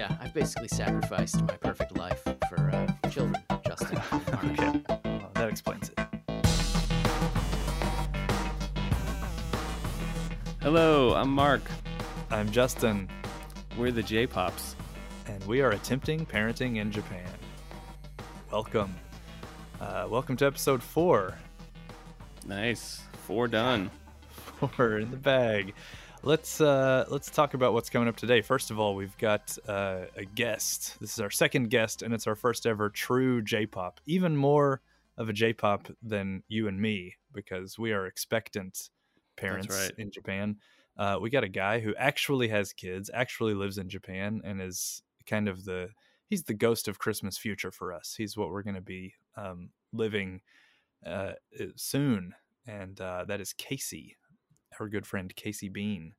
yeah, I've basically sacrificed my perfect life for uh, children, Justin. Okay, well, that explains it. Hello, I'm Mark. I'm Justin, We're the J Pops. and we are attempting parenting in Japan. Welcome. Uh, welcome to episode four. Nice. Four done. Four in the bag. Let's uh, let's talk about what's coming up today. First of all, we've got uh, a guest. This is our second guest, and it's our first ever true J-pop. Even more of a J-pop than you and me, because we are expectant parents right. in Japan. Uh, we got a guy who actually has kids, actually lives in Japan, and is kind of the he's the ghost of Christmas future for us. He's what we're going to be um, living uh, soon, and uh, that is Casey, our good friend Casey Bean.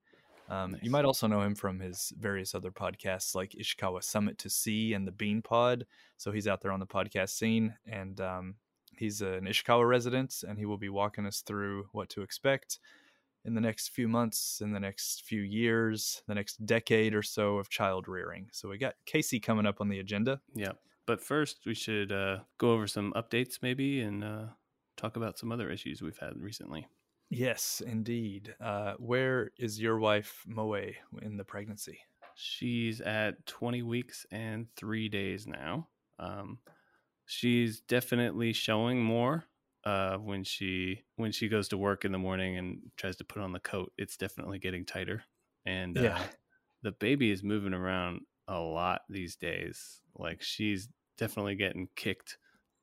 Um, You might also know him from his various other podcasts like Ishikawa Summit to Sea and the Bean Pod. So he's out there on the podcast scene, and um, he's an Ishikawa resident, and he will be walking us through what to expect in the next few months, in the next few years, the next decade or so of child rearing. So we got Casey coming up on the agenda. Yeah. But first, we should uh, go over some updates maybe and uh, talk about some other issues we've had recently. Yes, indeed. Uh, where is your wife Moe in the pregnancy? She's at 20 weeks and three days now. Um, she's definitely showing more uh, when she when she goes to work in the morning and tries to put on the coat. It's definitely getting tighter, and uh, Yeah. the baby is moving around a lot these days. Like she's definitely getting kicked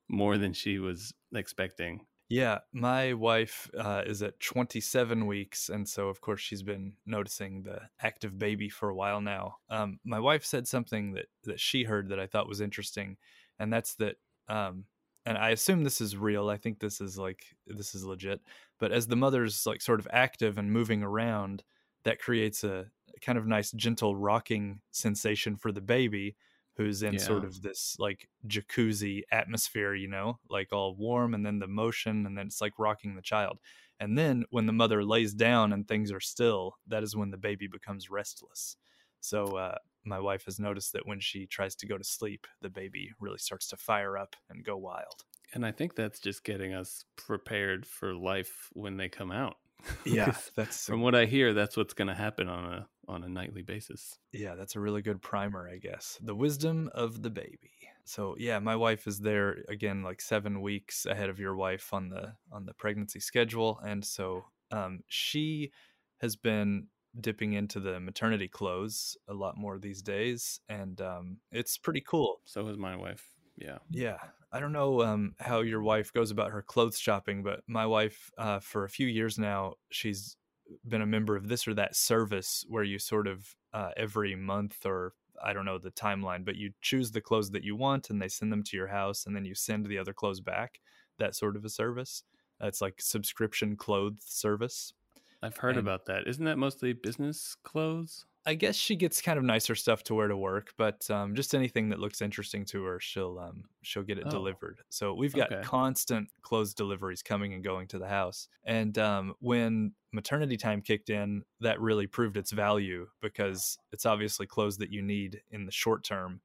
more than she was expecting. Yeah, my wife uh, is at 27 weeks, and so of course she's been noticing the active baby for a while now. Um, my wife said something that that she heard that I thought was interesting, and that's that. Um, and I assume this is real. I think this is like this is legit. But as the mother's like sort of active and moving around, that creates a kind of nice, gentle rocking sensation for the baby, who's in sort of this like jacuzzi atmosphere, you know, like all warm, and then the motion, and then it's like rocking the child. And then when the mother lays down and things are still, that is when the baby becomes restless. So uh, my wife has noticed that when she tries to go to sleep, the baby really starts to fire up and go wild. And I think that's just getting us prepared for life when they come out. Yeah, that's From what I hear, that's what's going to happen on a on a nightly basis. yeah, that's a really good primer, I guess. The wisdom of the baby. So yeah, my wife is there again, like seven weeks ahead of your wife on the on the pregnancy schedule, and so um, she has been dipping into the maternity clothes a lot more these days, and um, it's pretty cool. So is my wife. Yeah. Yeah. I don't know um, how your wife goes about her clothes shopping, but my wife, uh, for a few years now, she's been a member of this or that service where you sort of uh, every month or I don't know the timeline, but you choose the clothes that you want and they send them to your house and then you send the other clothes back. That sort of a service. It's like subscription clothes service. I've heard And- about that. Isn't that mostly business clothes? I guess she gets kind of nicer stuff to wear to work, but um, just anything that looks interesting to her, she'll um, she'll get it Oh. delivered. So we've got Okay. constant clothes deliveries coming and going to the house. And um, when maternity time kicked in, that really proved its value because it's obviously clothes that you need in the short term.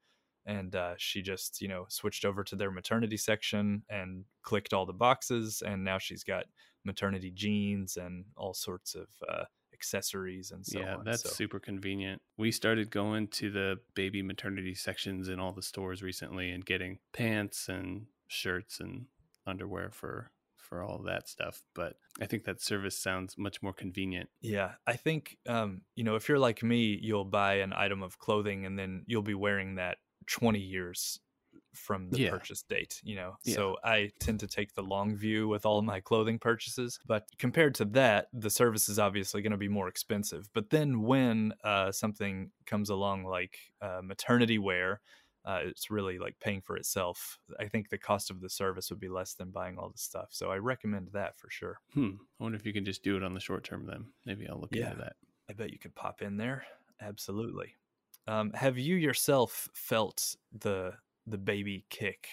And uh, she just you know switched over to their maternity section and clicked all the boxes, and now she's got maternity jeans and all sorts of uh, accessories and so yeah, on. that's So- super convenient. We started going to the baby maternity sections in all the stores recently and getting pants and shirts and underwear for for all that stuff. But I think that service sounds much more convenient. Yeah, I think um, you know if you're like me, you'll buy an item of clothing and then you'll be wearing that 20 years from the Yeah. purchase date. You know, Yeah. so I tend to take the long view with all my clothing purchases. But compared to that, the service is obviously going to be more expensive. But then when uh, something comes along like uh, maternity wear. Uh, it's really like paying for itself. I think the cost of the service would be less than buying all the stuff. So I recommend that for sure. Hmm. I wonder if you can just do it on the short term then. Maybe I'll look Yeah. into that. I bet you could pop in there. Absolutely. Um, have you yourself felt the the baby kick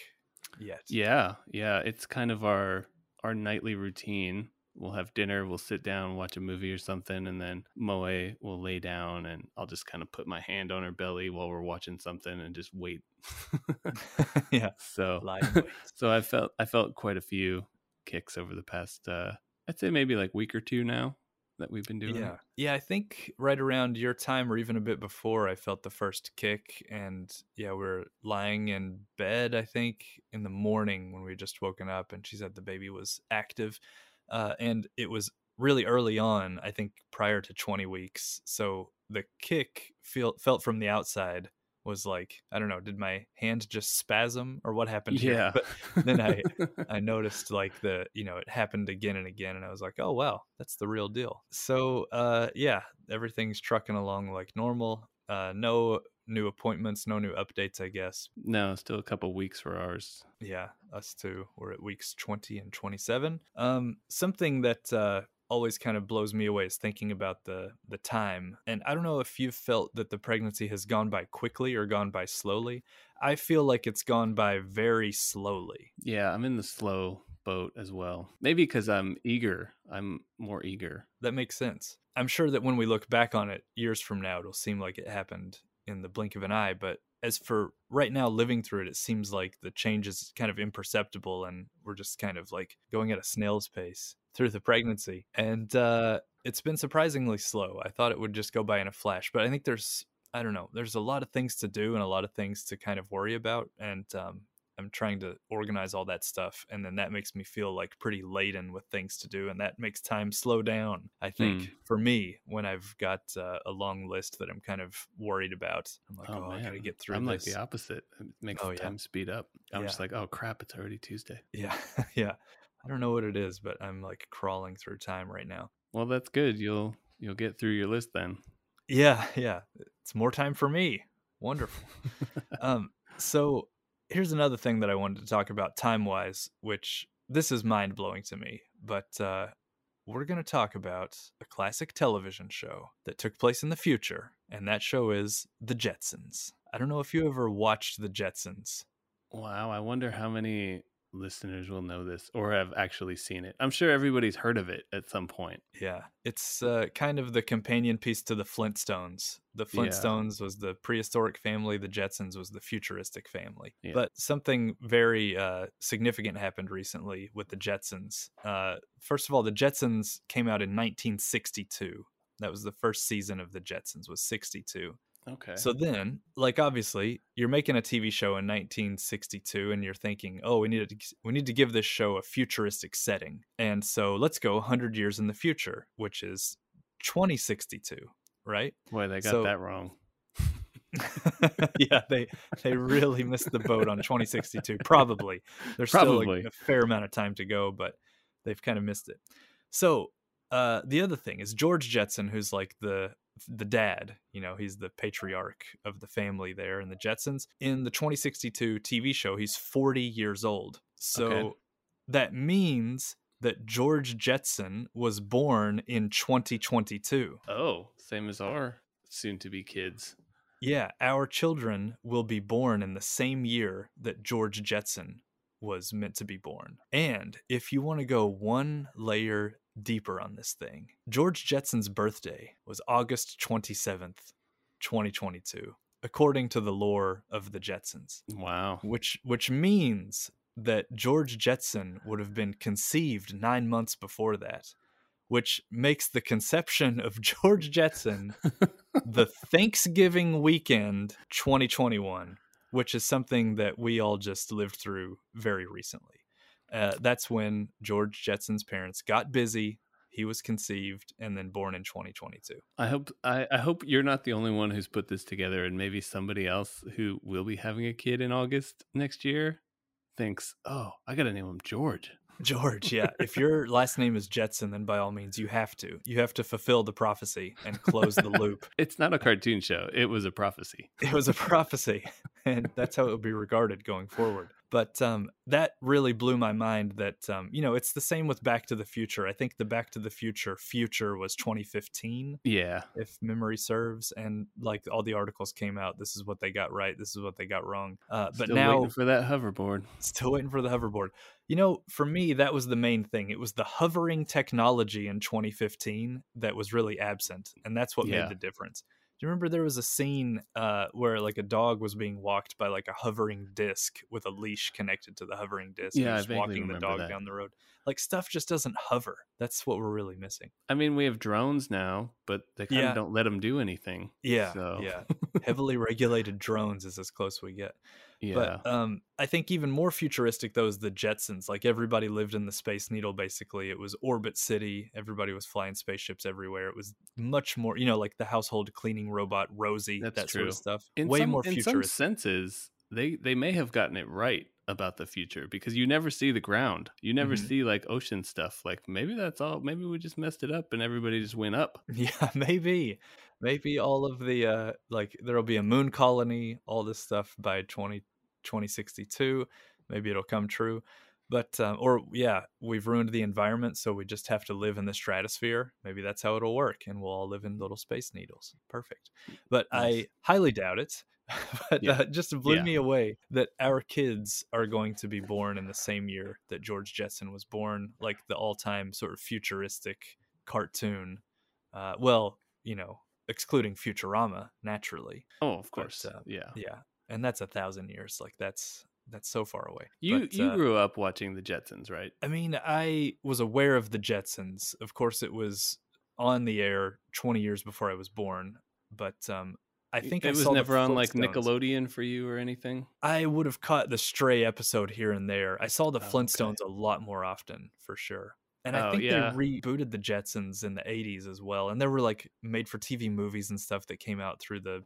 yet? Yeah, yeah. It's kind of our our nightly routine. we'll have dinner, we'll sit down, watch a movie or something, and then Moe will lay down and I'll just kind of put my hand on her belly while we're watching something and just wait. yeah. so so I felt I felt quite a few kicks over the past uh I'd say maybe like week or two now that we've been doing. Yeah. Yeah, I think right around your time or even a bit before I felt the first kick and yeah, we're lying in bed I think in the morning when we just woken up and she said the baby was active. Uh, and it was really early on, I think prior to 20 weeks. So the kick feel, felt from the outside was like, I don't know, did my hand just spasm or what happened here? Yeah. But then I I noticed like the you know it happened again and again and I was like oh wow that's the real deal so uh yeah everything's trucking along like normal uh no new appointments no new updates I guess no, still a couple weeks for ours. yeah us too we're at weeks 20 and 27 um something that uh always kind of blows me away is thinking about the the time and i don't know if you've felt that the pregnancy has gone by quickly or gone by slowly i feel like it's gone by very slowly Yeah, I'm in the slow boat as well. Maybe because I'm eager. I'm more eager. that makes sense. I'm sure that when we look back on it years from now, it'll seem like it happened in the blink of an eye. But as for right now, living through it, it seems like the change is kind of imperceptible and we're just kind of like going at a snail's pace through the pregnancy. And uh, it's been surprisingly slow. I thought it would just go by in a flash, but I think there's, I don't know, there's a lot of things to do and a lot of things to kind of worry about. And um, I'm trying to organize all that stuff, and then that makes me feel like pretty laden with things to do, and that makes time slow down. I think Hmm. for me when I've got uh, a long list that I'm kind of worried about. I'm like, oh, I gotta get through I'm like the opposite. It makes Oh, yeah. time speed up. I'm just like, oh crap, it's already Tuesday. yeah, yeah. I don't know what it is, but I'm like crawling through time right now. Well, that's good. You'll you'll get through your list then. Yeah, yeah. It's more time for me. Wonderful. um, so here's another thing that I wanted to talk about time wise, which this is mind blowing to me, but uh, we're going to talk about a classic television show that took place in the future, and that show is The Jetsons. I don't know if you ever watched The Jetsons. Wow, I wonder how many listeners will know this or have actually seen it. I'm sure everybody's heard of it at some point. Yeah, it's uh, kind of the companion piece to the Flintstones. The Yeah. Flintstones was the prehistoric family, the Jetsons was the futuristic family. Yeah. But something very uh, significant happened recently with the Jetsons. Uh, first of all, the Jetsons came out in 1962. That was the first season of the Jetsons was 62. Okay. So then, like obviously, you're making a TV show in 1962 and you're thinking, "Oh, we need to we need to give this show a futuristic setting." And so, let's go 100 years in the future, which is 2062, right? Boy, they got so- that wrong. yeah, they they really missed the boat on 2062. Probably. There's still like a fair amount of time to go, but they've kind of missed it. So, uh, the other thing is George Jetson, who's like the the dad. You know, he's the patriarch of the family there in the Jetsons. In the 2062 TV show, he's 40 years old. So Okay. that means that George Jetson was born in 2022. Oh, same as our soon to be kids. Yeah, our children will be born in the same year that George Jetson was meant to be born. And if you want to go one layer deeper on this thing, George Jetson's birthday was August 27th, 2022, according to the lore of the Jetsons, Wow. which which means that George Jetson would have been conceived 9 months before that, which makes the conception of George Jetson the Thanksgiving weekend 2021, which is something that we all just lived through very recently. Uh, that's when George Jetson's parents got busy. He was conceived and then born in 2022. I hope I, I hope you're not the only one who's put this together, and maybe somebody else who will be having a kid in August next year thinks, "Oh, I got to name him George." George, yeah. if your last name is Jetson, then by all means, you have to. You have to fulfill the prophecy and close the loop. It's not a cartoon show; it was a prophecy. It was a prophecy, and that's how it would be regarded going forward. But um, that really blew my mind. That um, you know, it's the same with Back to the Future. I think the Back to the Future future was 2015, Yeah. if memory serves, and like all the articles came out. This is what they got right. This is what they got wrong. Uh, but Still now waiting for that hoverboard. Still waiting for the hoverboard. You know, for me, that was the main thing. It was the hovering technology in 2015 that was really absent, and that's what Yeah. made the difference. Do you remember there was a scene uh, where like a dog was being walked by like a hovering disc with a leash connected to the hovering disc? Yeah, just walking the dog that. down the road. Like stuff just doesn't hover. That's what we're really missing. I mean, we have drones now, but they kind of don't let them do anything. Yeah, So- yeah. Heavily regulated drones is as close we get. Yeah. But um, I think even more futuristic though is the Jetsons. Like everybody lived in the Space Needle. Basically, it was Orbit City. Everybody was flying spaceships everywhere. It was much more, you know, like the household cleaning robot Rosie, That's that sort true. of stuff. in Way some, more in some senses, they they may have gotten it right about the future because you never see the ground. You never Mhm. see like ocean stuff. Like maybe that's all. Maybe we just messed it up and everybody just went up. Yeah, maybe, maybe all of the uh, like there'll be a moon colony, all this stuff by 20, 2062. Maybe it'll come true. But um, or yeah, we've ruined the environment, so we just have to live in the stratosphere. Maybe that's how it'll work, and we'll all live in little space needles. Perfect. But I highly doubt it. but Yeah. uh, just blew Yeah. me away that our kids are going to be born in the same year that George Jetson was born, like the all-time sort of futuristic cartoon. Uh, well, you know, excluding Futurama, naturally. Oh, of course. uh, yeah. Yeah, and that's a thousand years. Like that's that's so far away. You But, you uh, grew up watching the Jetsons, right? I mean, I was aware of the Jetsons. Of course, it was on the air 20 years before I was born. But um, I think it I was never on like Nickelodeon for you or anything. I would have caught the stray episode here and there. I saw the Oh, okay. Flintstones a lot more often, for sure. And I Oh, think yeah. they rebooted the Jetsons in the 80s as well. And there were like made for TV movies and stuff that came out through the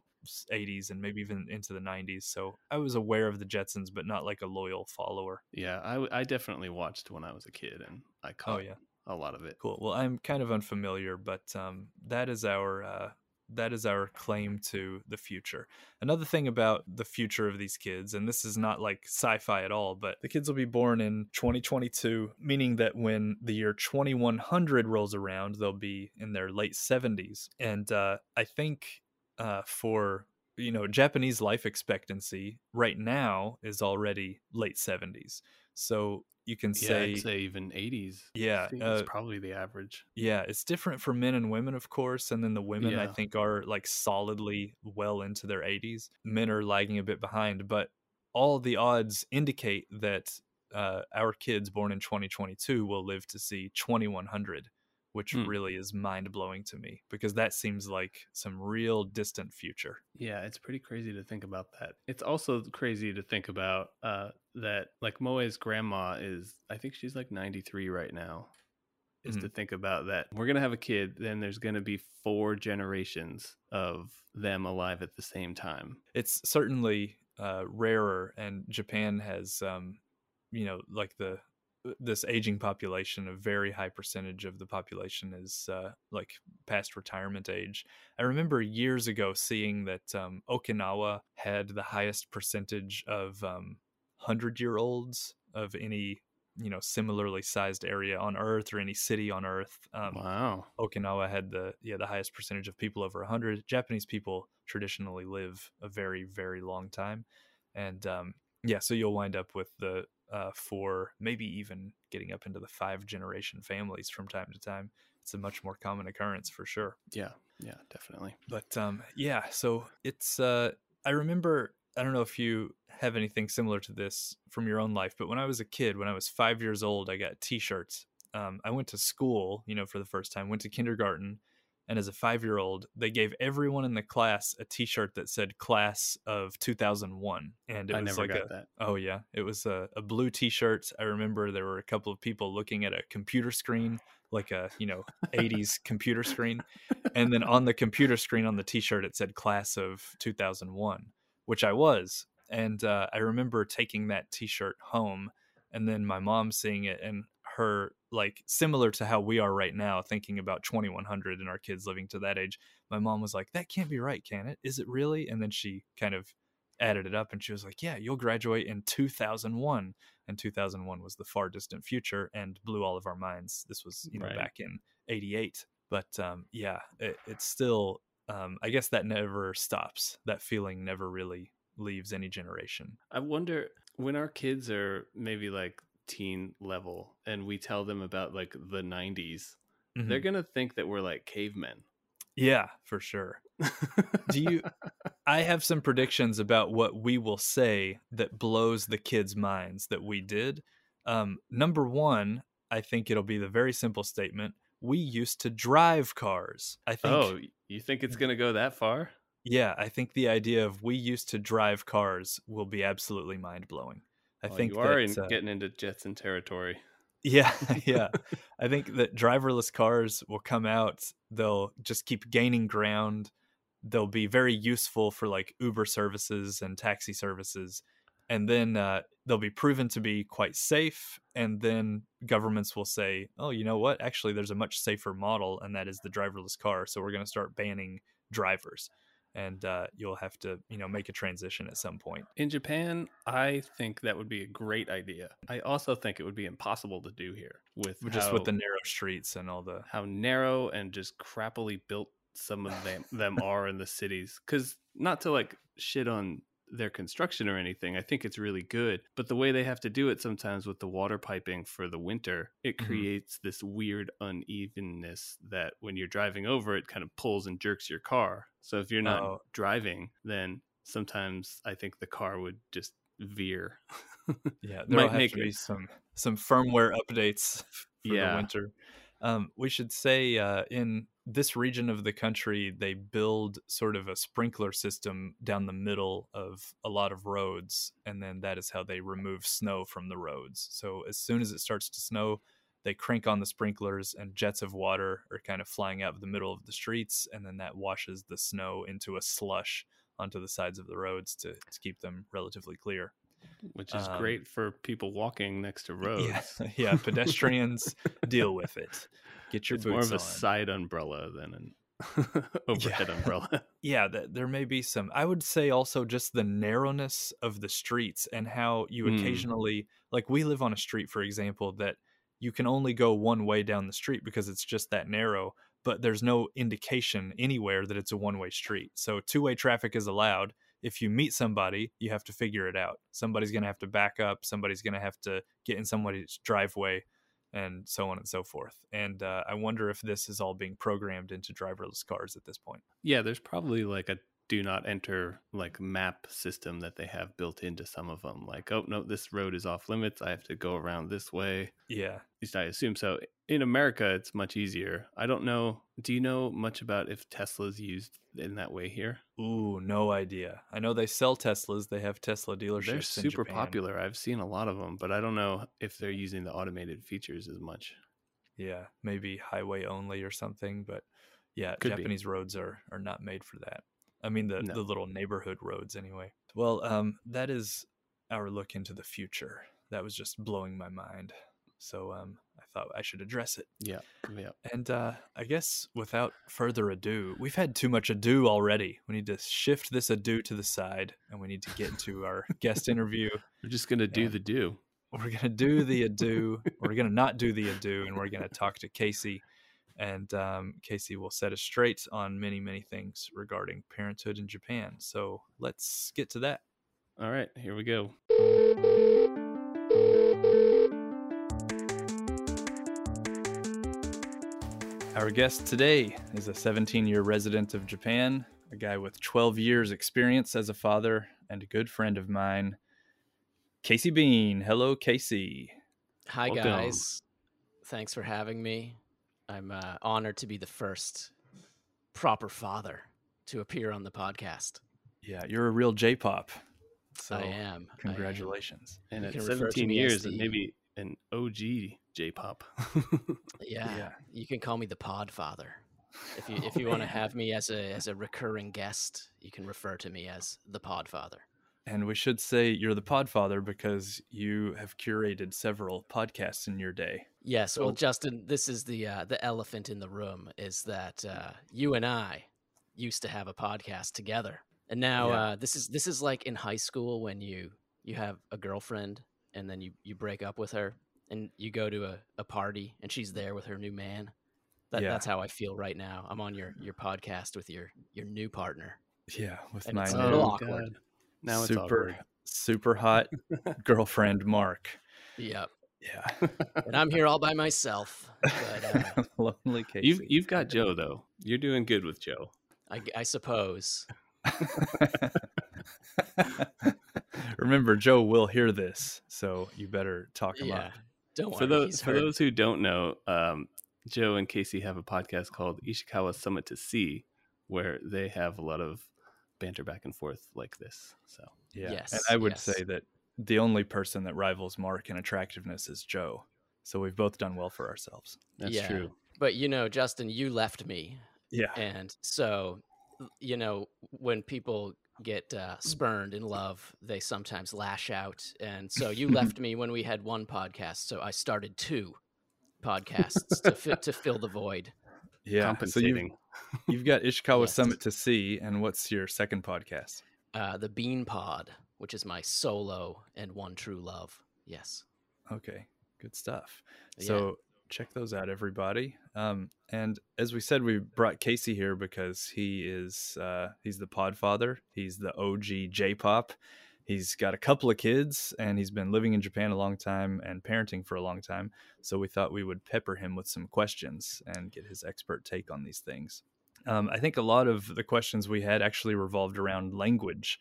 80s and maybe even into the 90s. So I was aware of the Jetsons, but not like a loyal follower. Yeah, I definitely watched when I was a kid, and I caught Oh, yeah. a lot of it. Cool. Well, I'm kind of unfamiliar, but um, that is our uh, that is our claim to the future. Another thing about the future of these kids, and this is not like sci-fi at all, but the kids will be born in 2022, meaning that when the year 2100 rolls around, they'll be in their late 70s. And uh, I think uh, for you know Japanese life expectancy right now is already late 70s. So you can Yeah, say even 80s. Yeah, uh, it's probably the average. yeah, it's different for men and women, of course. And then the women, I think, are like solidly well into their 80s. Men are lagging a bit behind, but all the odds indicate that uh, our kids born in 2022 will live to see 2100, which Hmm. really is mind blowing to me because that seems like some real distant future. Yeah, it's pretty crazy to think about that. It's also crazy to think about uh, that, like Moe's grandma is, I think she's like 93 right now. Is Mhm. to think about that we're gonna have a kid, then there's gonna be four generations of them alive at the same time. It's certainly uh, rarer, and Japan has, um, you know, like the this aging population, a very high percentage of the population is uh, like past retirement age. I remember years ago seeing that um, Okinawa had the highest percentage of um, hundred year olds of any you know similarly sized area on Earth or any city on Earth. Um, wow. Okinawa had the yeah the highest percentage of people over 100. Japanese people traditionally live a very very long time, and um, yeah, so you'll wind up with the uh, four, maybe even getting up into the five generation families from time to time. It's a much more common occurrence for sure. Yeah. Yeah. Definitely. But um, yeah, so it's uh, I remember I don't know if you have anything similar to this from your own life, but when I was a kid, when I was five years old, I got T-shirts. Um, I went to school, you know, for the first time. Went to kindergarten, and as a five-year-old, they gave everyone in the class a T-shirt that said "Class of 2001," and it I was never like got a that. Oh yeah, it was a, a blue T-shirt. I remember there were a couple of people looking at a computer screen, like a you know 80s computer screen, and then on the computer screen on the T-shirt it said "Class of 2001," which I was, and uh, I remember taking that T-shirt home, and then my mom seeing it and her like similar to how we are right now thinking about 2100 and our kids living to that age my mom was like that can't be right can it is it really and then she kind of added it up and she was like, Yeah, you'll graduate in 2001. And 2001 was the far distant future and blew all of our minds. This was, you know, Right. back in 88. But um, yeah, it, it's still, um, I guess that never stops. That feeling never really leaves any generation. I wonder when our kids are maybe like teen level and we tell them about like the 90s, they're Mhm. going to think that we're like cavemen. Yeah, for sure. Do you? I have some predictions about what we will say that blows the kids' minds that we did. Um, number one, I think it'll be the very simple statement: we used to drive cars. I think. oh, you think it's going to go that far? Yeah, I think the idea of we used to drive cars will be absolutely mind blowing. I Well, think you are that, in, uh, getting into Jetson territory. yeah, yeah. I think that driverless cars will come out. They'll just keep gaining ground. They'll be very useful for like Uber services and taxi services. And then uh, they'll be proven to be quite safe. And then governments will say, oh, you know what? Actually, there's a much safer model, and that is the driverless car. So we're going to start banning drivers. And uh, you'll have to, you know, make a transition at some point. In Japan, I think that would be a great idea. I also think it would be impossible to do here with Just how, with the narrow streets and all the. how narrow and just crappily built some of them them are in the cities. Because not to like shit on their construction or anything, I think it's really good. But the way they have to do it sometimes with the water piping for the winter, it Mhm. creates this weird unevenness that when you're driving over, it kind of pulls and jerks your car. So if you're not Oh. driving, then sometimes I think the car would just veer. Yeah, Might there'll have make to it. some some firmware updates for Yeah. the winter. Um, we should say uh, in this region of the country, they build sort of a sprinkler system down the middle of a lot of roads, and then that is how they remove snow from the roads. So as soon as it starts to snow, they crank on the sprinklers, and jets of water are kind of flying out of the middle of the streets, and then that washes the snow into a slush onto the sides of the roads to, to keep them relatively clear. Which is Um, great for people walking next to roads. Yeah, yeah. Pedestrians deal with it. Get your it's more of a side umbrella than an overhead umbrella. yeah, th- there may be some. I would say also just the narrowness of the streets and how you Mm. occasionally, like, we live on a street, for example, that you can only go one way down the street because it's just that narrow. But there's no indication anywhere that it's a one way street. So two way traffic is allowed. If you meet somebody, you have to figure it out. Somebody's going to have to back up. Somebody's going to have to get in somebody's driveway and so on and so forth. And uh, I wonder if this is all being programmed into driverless cars at this point. yeah, there's probably like a do not enter like map system that they have built into some of them. Like, oh no, this road is off limits. I have to go around this way. Yeah. At least I assume so. In America, it's much easier. I don't know. Do you know much about if Tesla's used in that way here? Ooh, no idea. I know they sell Teslas. They have Tesla dealerships. They're super popular. I've seen a lot of them, but I don't know if they're using the automated features as much. Yeah, maybe highway only or something. But yeah, Could be. Japanese roads are are not made for that. I mean the No. the little neighborhood roads anyway. Well, um, that is our look into the future. That was just blowing my mind. So um, I thought I should address it. Yeah, yeah. And uh, I guess without further ado, we've had too much ado already. We need to shift this ado to the side, and we need to get into our guest interview. We're just gonna do the do. We're gonna do the ado. we're gonna not do the ado, and we're gonna talk to Casey. And um, Casey will set us straight on many, many things regarding parenthood in Japan. So let's get to that. All right, here we go. Our guest today is a 17 year resident of Japan, a guy with 12 years' experience as a father, and a good friend of mine, Casey Bean. Hello, Casey. Hi, Welcome. guys. Thanks for having me. I'm uh, honored to be the first proper father to appear on the podcast. Yeah, you're a real J pop. So I am. I am. congratulations. And You at can refer to 17 years, the- maybe an OG J-pop. Yeah, Yeah. You can call me the Pod Father. If you if you want to have me as a as a recurring guest, you can refer to me as the Pod Father. And we should say you're the podfather because you have curated several podcasts in your day. Yes, well, Justin, this is the uh, the elephant in the room is that uh, you and I used to have a podcast together And now Yeah. uh, this is this is like in high school when you you have a girlfriend and then you you break up with her and you go to a, a party and she's there with her new man. That, Yeah. That's how I feel right now. I'm on your your podcast with your your new partner. Yeah, with And my it's a new little Oh, awkward. God. Now it's super awkward. super hot girlfriend Mark. Yep. Yeah, And I'm here all by myself. But uh, lonely Casey. You've you've got Joe though. You're doing good with Joe. I, I suppose. Remember, Joe will hear this, so you better talk him Yeah. up. Don't worry. For those for those who don't know, um, Joe and Casey have a podcast called Ishikawa Summit to Sea, where they have a lot of banter back and forth like this. So Yeah, and Yes, I would yes. say that the only person that rivals Mark in attractiveness is Joe. So we've both done well for ourselves. that's Yeah. true. But you know, Justin, you left me Yeah, And so, you know, when people get uh, spurned in love, they sometimes lash out. And so you left me when we had one podcast. So I started two podcasts to, fi- to fill the void. Yeah. So Compensating. you've, you've got Ishikawa Yes. Summit to Sea, and what's your second podcast? Uh, the Bean Pod, which is my solo and one true love. Yes. Okay, good stuff. Yeah. So check those out, everybody. Um, and as we said, we brought Casey here because he is uh, he's the Podfather. He's the OG J-pop. He's got a couple of kids, and he's been living in Japan a long time and parenting for a long time. So we thought we would pepper him with some questions and get his expert take on these things. Um, I think a lot of the questions we had actually revolved around language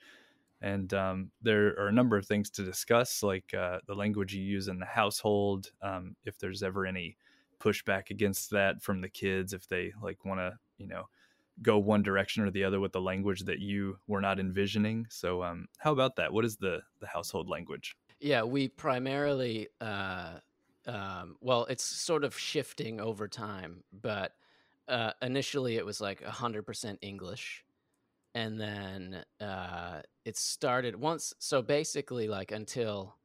and um, there are a number of things to discuss like uh, the language you use in the household um, if there's ever any pushback against that from the kids if they like want to you know go one direction or the other with the language that you were not envisioning so um, how about that what is the the household language Yeah, we primarily, uh, um, well, it's sort of shifting over time, but uh, initially it was like 100% English. And then uh, it started once. So basically, like until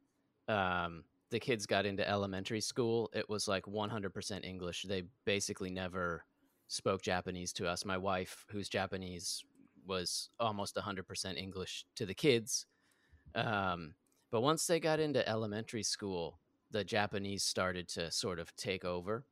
um, the kids got into elementary school, it was like 100% English. They basically never spoke Japanese to us. My wife, who's Japanese, was almost 100% English to the kids. Um, but once they got into elementary school, the Japanese started to sort of take over.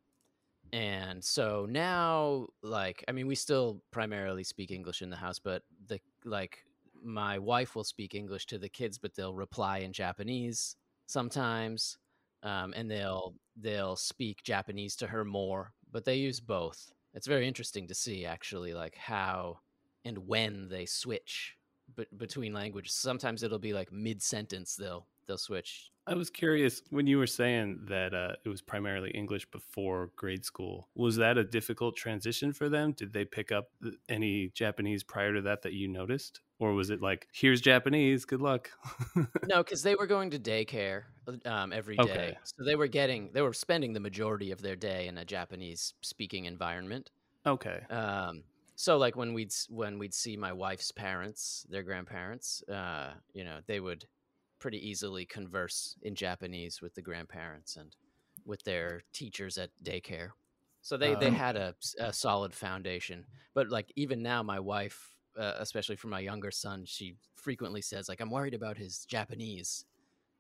And so now, like, I mean, we still primarily speak English in the house, but the, like, my wife will speak English to the kids, but they'll reply in Japanese sometimes. Um, and they'll, they'll speak Japanese to her more, but they use both. It's very interesting to see actually, like, how and when they switch be- between languages. Sometimes it'll be like mid sentence they'll they'll switch. I was curious when you were saying that uh, it was primarily English before grade school. Was that a difficult transition for them? Did they pick up any Japanese prior to that that you noticed, or was it like, "Here's Japanese, good luck"? No, because they were going to daycare um, every day, Okay. so they were getting they were spending the majority of their day in a Japanese speaking environment. okay, Um, so like when we'd when we'd see my wife's parents, their grandparents, uh, you know, they would pretty easily converse in Japanese with the grandparents and with their teachers at daycare. So they they Um, had a, solid foundation. But like even now, my wife, uh, especially for my younger son, she frequently says like, "I'm worried about his Japanese."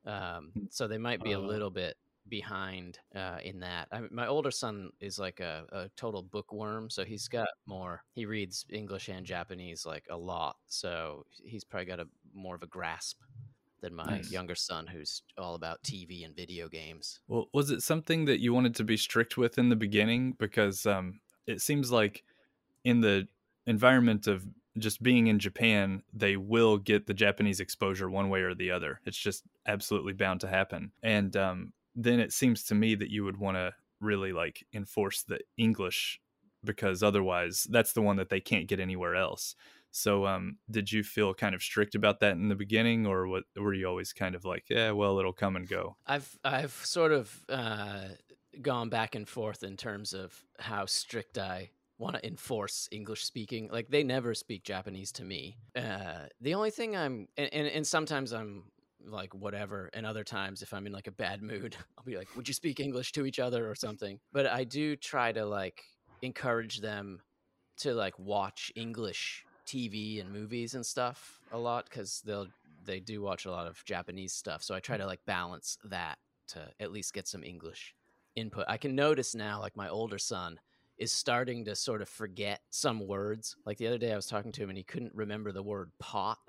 Um, so they might be a Oh. little bit behind uh, in that. I mean, my older son is like a, a total bookworm, so he's got more. He reads English and Japanese like a lot, so he's probably got a more of a grasp than my Nice. younger son, who's all about TV and video games. Well, was it something that you wanted to be strict with in the beginning? Because um, it seems like in the environment of just being in Japan, they will get the Japanese exposure one way or the other. It's just absolutely bound to happen. And um, then it seems to me that you would want to really like enforce the English because otherwise that's the one that they can't get anywhere else. So, um, did you feel kind of strict about that in the beginning, or what? Were you always kind of like, yeah, well, it'll come and go? I've I've sort of uh, gone back and forth in terms of how strict I want to enforce English speaking. Like they never speak Japanese to me. Uh, the only thing I'm and, and and sometimes I'm like whatever, and other times if I'm in like a bad mood, I'll be like, "Would you speak English to each other or something?" But I do try to like encourage them to like watch English TV and movies and stuff a lot because they'll they do watch a lot of Japanese stuff. So I try to like balance that to at least get some English input. I can notice now, like my older son is starting to sort of forget some words. Like the other day, I was talking to him and he couldn't remember the word pot,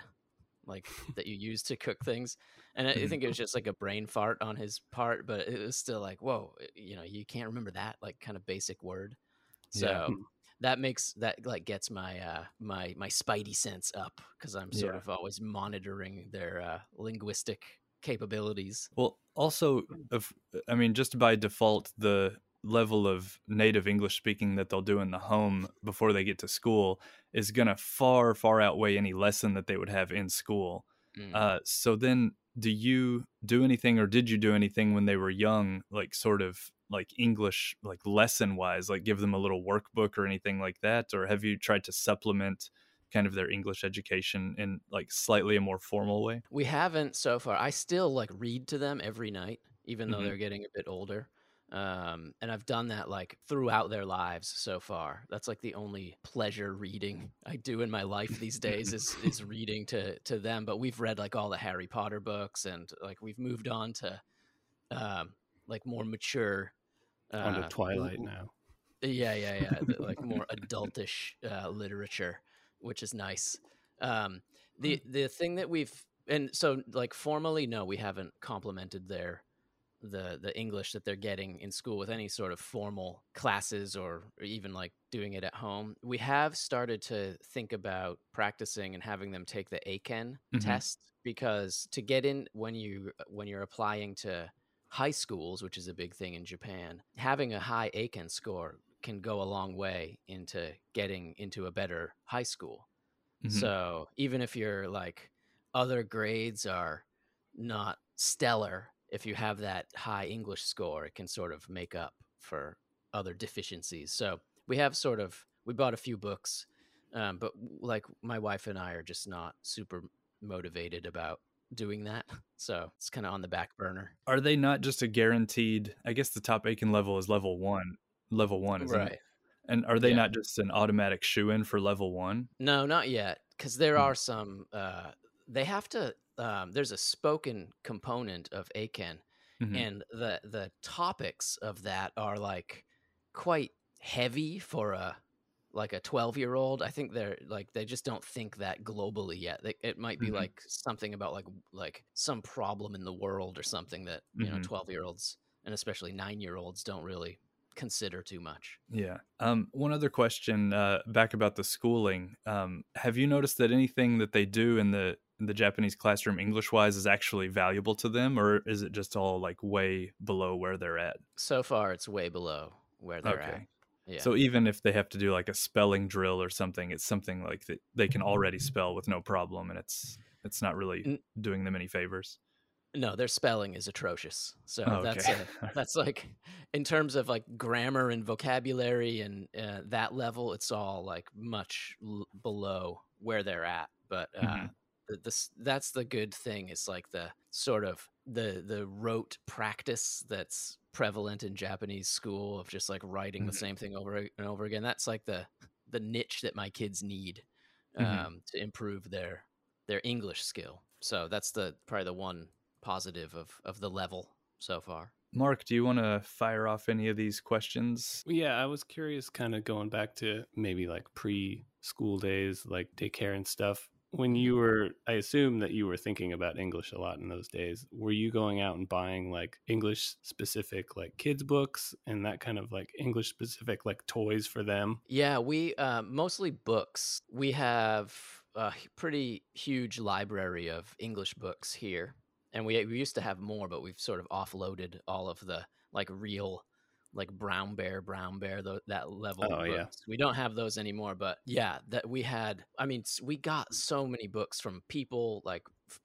like that you use to cook things. And I mm-hmm. think it was just like a brain fart on his part, but it was still like, whoa, you know, you can't remember that like kind of basic word. So Yeah. That makes that like gets my uh my my spidey sense up because I'm sort Yeah. of always monitoring their uh linguistic capabilities. Well, also, of I mean, just by default, the level of native English speaking that they'll do in the home before they get to school is going to far, far outweigh any lesson that they would have in school. Mm. Uh, so then, do you do anything, or did you do anything when they were young, like sort of like English, like lesson wise, like give them a little workbook or anything like that, or have you tried to supplement? kind of their english education in like slightly a more formal way We haven't so far. I still like read to them every night, even though Mhm. they're getting a bit older. Um, and I've done that like throughout their lives so far. That's like the only pleasure reading I do in my life these days is is reading to to them. But we've read like all the Harry Potter books, and like we've moved on to um, like more mature. uh, Twilight now. yeah, yeah, yeah. the- like more adultish uh, literature, which is nice. Um, the the thing that we've and so like formally, no, we haven't complemented their the the English that they're getting in school with any sort of formal classes or, or even like doing it at home. We have started to think about practicing and having them take the Eiken Mhm. test because to get in when you when you're applying to high schools, which is a big thing in Japan, having a high Eiken score can go a long way into getting into a better high school. Mhm. So even if your like other grades are not stellar, if you have that high English score, it can sort of make up for other deficiencies. So we have sort of we bought a few books, um, but like my wife and I are just not super motivated about doing that. So it's kind of on the back burner. are they not just a guaranteed i guess the top Eiken level is level one level one isn't it? and are they Yeah. not just an automatic shoe in for level one No, not yet, because there Hmm. are some. Uh, they have to. Um, there's a spoken component of Eiken, Mhm. and the the topics of that are like quite heavy for a like a 12 year old. I think they're like they just don't think that globally yet. They, it might be Mhm. like something about like like some problem in the world or something that you know Mhm. 12 year olds and especially nine year olds don't really consider too much. yeah um one other question uh back about the schooling um have you noticed that anything that they do in the in the japanese classroom english wise is actually valuable to them or is it just all like way below where they're at So far, it's way below where they're at. okay Yeah. so even if they have to do like a spelling drill or something it's something like that they can already spell with no problem and it's it's not really doing them any favors No, their spelling is atrocious. So Oh, that's okay. a, that's like in terms of like grammar and vocabulary and uh, that level, it's all like much l- below where they're at. But uh, Mhm. The, this that's the good thing. It's like the sort of the the rote practice that's prevalent in Japanese school of just like writing the Mhm. same thing over and over again. That's like the the niche that my kids need Mhm. um, to improve their their English skill. So that's the probably the one positive of of the level so far. Mark, do you want to fire off any of these questions? Yeah, I was curious, kind of going back to maybe like pre school days, like daycare and stuff. When you were, I assume that you were thinking about English a lot in those days. Were you going out and buying like English specific, like kids' books and that kind of like English specific, like toys for them? Yeah, we uh, mostly books. We have a pretty huge library of English books here, and we we used to have more, but we've sort of offloaded all of the like real, like Brown Bear, Brown Bear, tho- that level. Oh, of yeah. we don't have those anymore. But yeah, that we had. I mean, we got so many books from people like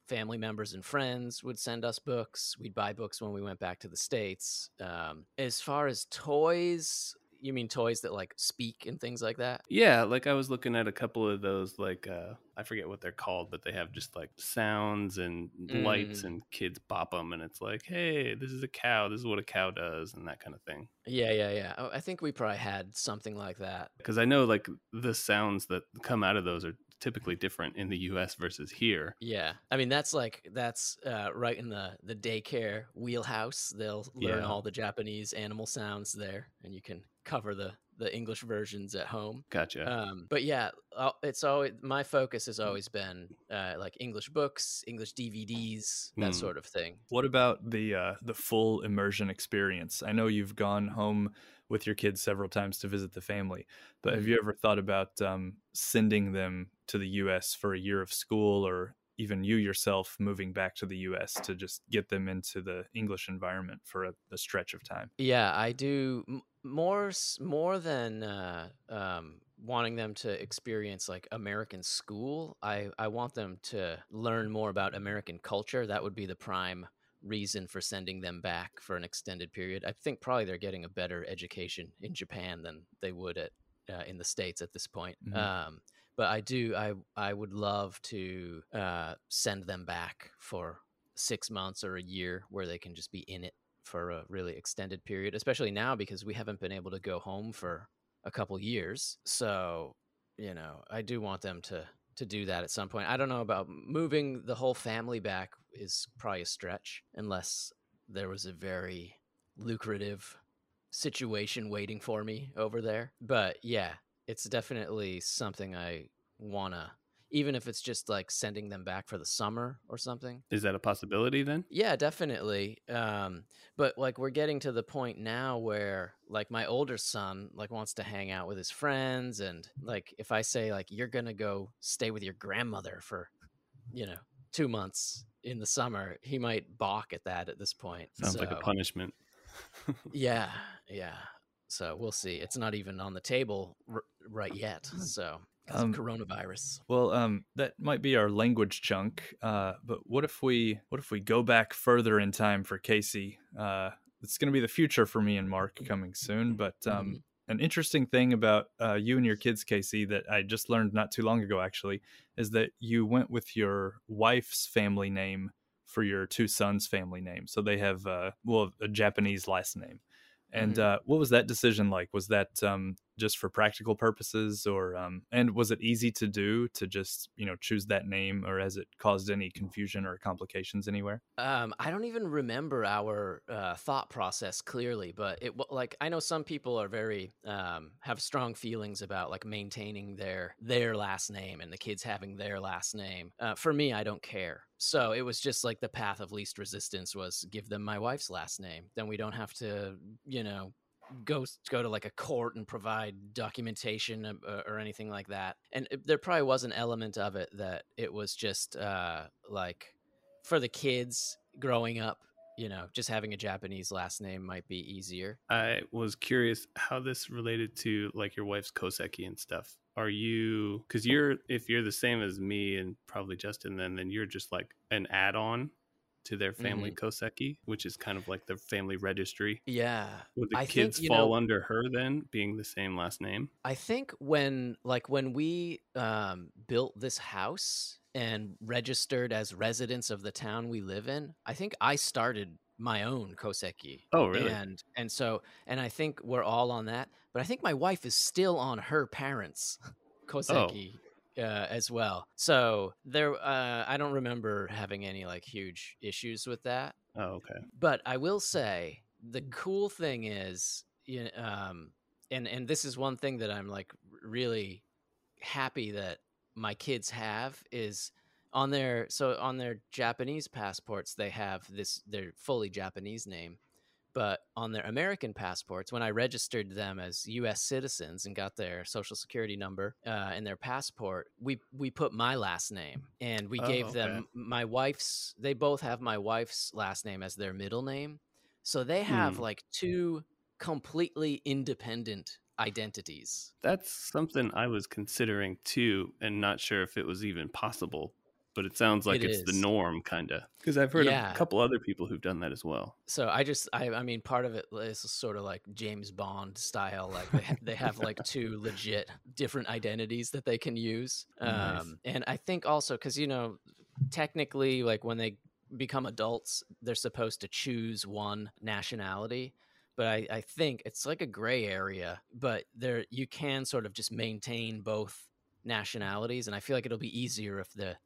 family members and friends would send us books. We'd buy books when we went back to the states. Um, as far as toys. You mean toys that like speak and things like that? Yeah, like I was looking at a couple of those, like uh, I forget what they're called, but they have just like sounds and lights, Mm. and kids bop them, and it's like, hey, this is a cow. This is what a cow does, and that kind of thing. Yeah, yeah, yeah. Oh, I think we probably had something like that. because I know like the sounds that come out of those are typically different in the U.S. versus here. Yeah, I mean that's like that's uh, right in the the daycare wheelhouse. They'll learn Yeah. all the Japanese animal sounds there, and you can cover the the English versions at home. Gotcha. Um, but yeah, uh, it's always my focus has always been uh, like English books, English DVDs, that Hmm. sort of thing. What about the uh, the full immersion experience? I know you've gone home with your kids several times to visit the family, but have you ever thought about um, sending them to the U.S. for a year of school, or even you yourself moving back to the U.S. to just get them into the English environment for a, a stretch of time? Yeah, I do m- more more than uh, um, wanting them to experience like American school. I I want them to learn more about American culture. That would be the prime reason for sending them back for an extended period. I think probably they're getting a better education in Japan than they would at uh, in the states at this point. Mhm. Um, but I do I I would love to uh, send them back for six months or a year where they can just be in it for a really extended period, especially now because we haven't been able to go home for a couple years. So, you know, I do want them to to do that at some point. I don't know about moving the whole family back is probably a stretch unless there was a very lucrative situation waiting for me over there. But yeah, it's definitely something I want to even if it's just like sending them back for the summer or something. Is that a possibility then? Yeah, definitely. Um, but like we're getting to the point now where like my older son like wants to hang out with his friends and like if I say like you're going to go stay with your grandmother for you know, 2 months in the summer, he might balk at that at this point. Sounds like a punishment. Yeah, yeah. So we'll see. It's not even on the table r- right yet. So Um, coronavirus. Well, um, that might be our language chunk. Uh, but what if we what if we go back further in time for Casey? Uh, it's going to be the future for me and Mark coming soon. But um, an interesting thing about uh, you and your kids, Casey, that I just learned not too long ago, actually, is that you went with your wife's family name for your two sons' family name. So they have uh, well a Japanese last name. And Mhm. uh, what was that decision like? Was that um, just for practical purposes, or um, and was it easy to do to just you know choose that name, or has it caused any confusion or complications anywhere? Um, I don't even remember our uh, thought process clearly, but it like I know some people are very um, have strong feelings about like maintaining their their last name and the kids having their last name. Uh, for me, I don't care. So it was just like the path of least resistance was give them my wife's last name. Then we don't have to, you know, go go to like a court and provide documentation uh, or anything like that. And there probably was an element of it that it was just uh, like for the kids growing up, you know, just having a Japanese last name might be easier. I was curious how this related to like your wife's koseki and stuff. Are you because you're if you're the same as me and probably Justin, then then you're just like an add-on to their family Mm-hmm. koseki, which is kind of like the family registry. Yeah. Would the I kids you fall know- under her then, being the same last name? I think when like when we um, built this house and registered as residents of the town we live in, I think I started my own koseki. Oh, really? And and so and I think we're all on that, but I think my wife is still on her parents' koseki uh, as well. So there, uh, I don't remember having any like huge issues with that Oh, okay. but I will say the cool thing is, you know, um, and and this is one thing that I'm like really happy that my kids have is on their so on their Japanese passports they have this their fully Japanese name, but on their American passports when I registered them as U.S. citizens and got their social security number uh, in their passport, we we put my last name and we Oh, gave okay. them my wife's. They both have my wife's last name as their middle name, so they have Hmm. like two completely independent identities. That's something I was considering too, and not sure if it was even possible. But it sounds like It it's the norm, kind of. Because I've heard Yeah. of a couple other people who've done that as well. So I just, I, I mean, part of it is sort of like James Bond style. Like they, ha- they have like two legit different identities that they can use. Nice. Um, and I think also because you know, technically, like when they become adults, they're supposed to choose one nationality. But I, I think it's like a gray area. But there, you can sort of just maintain both nationalities, and I feel like it'll be easier if the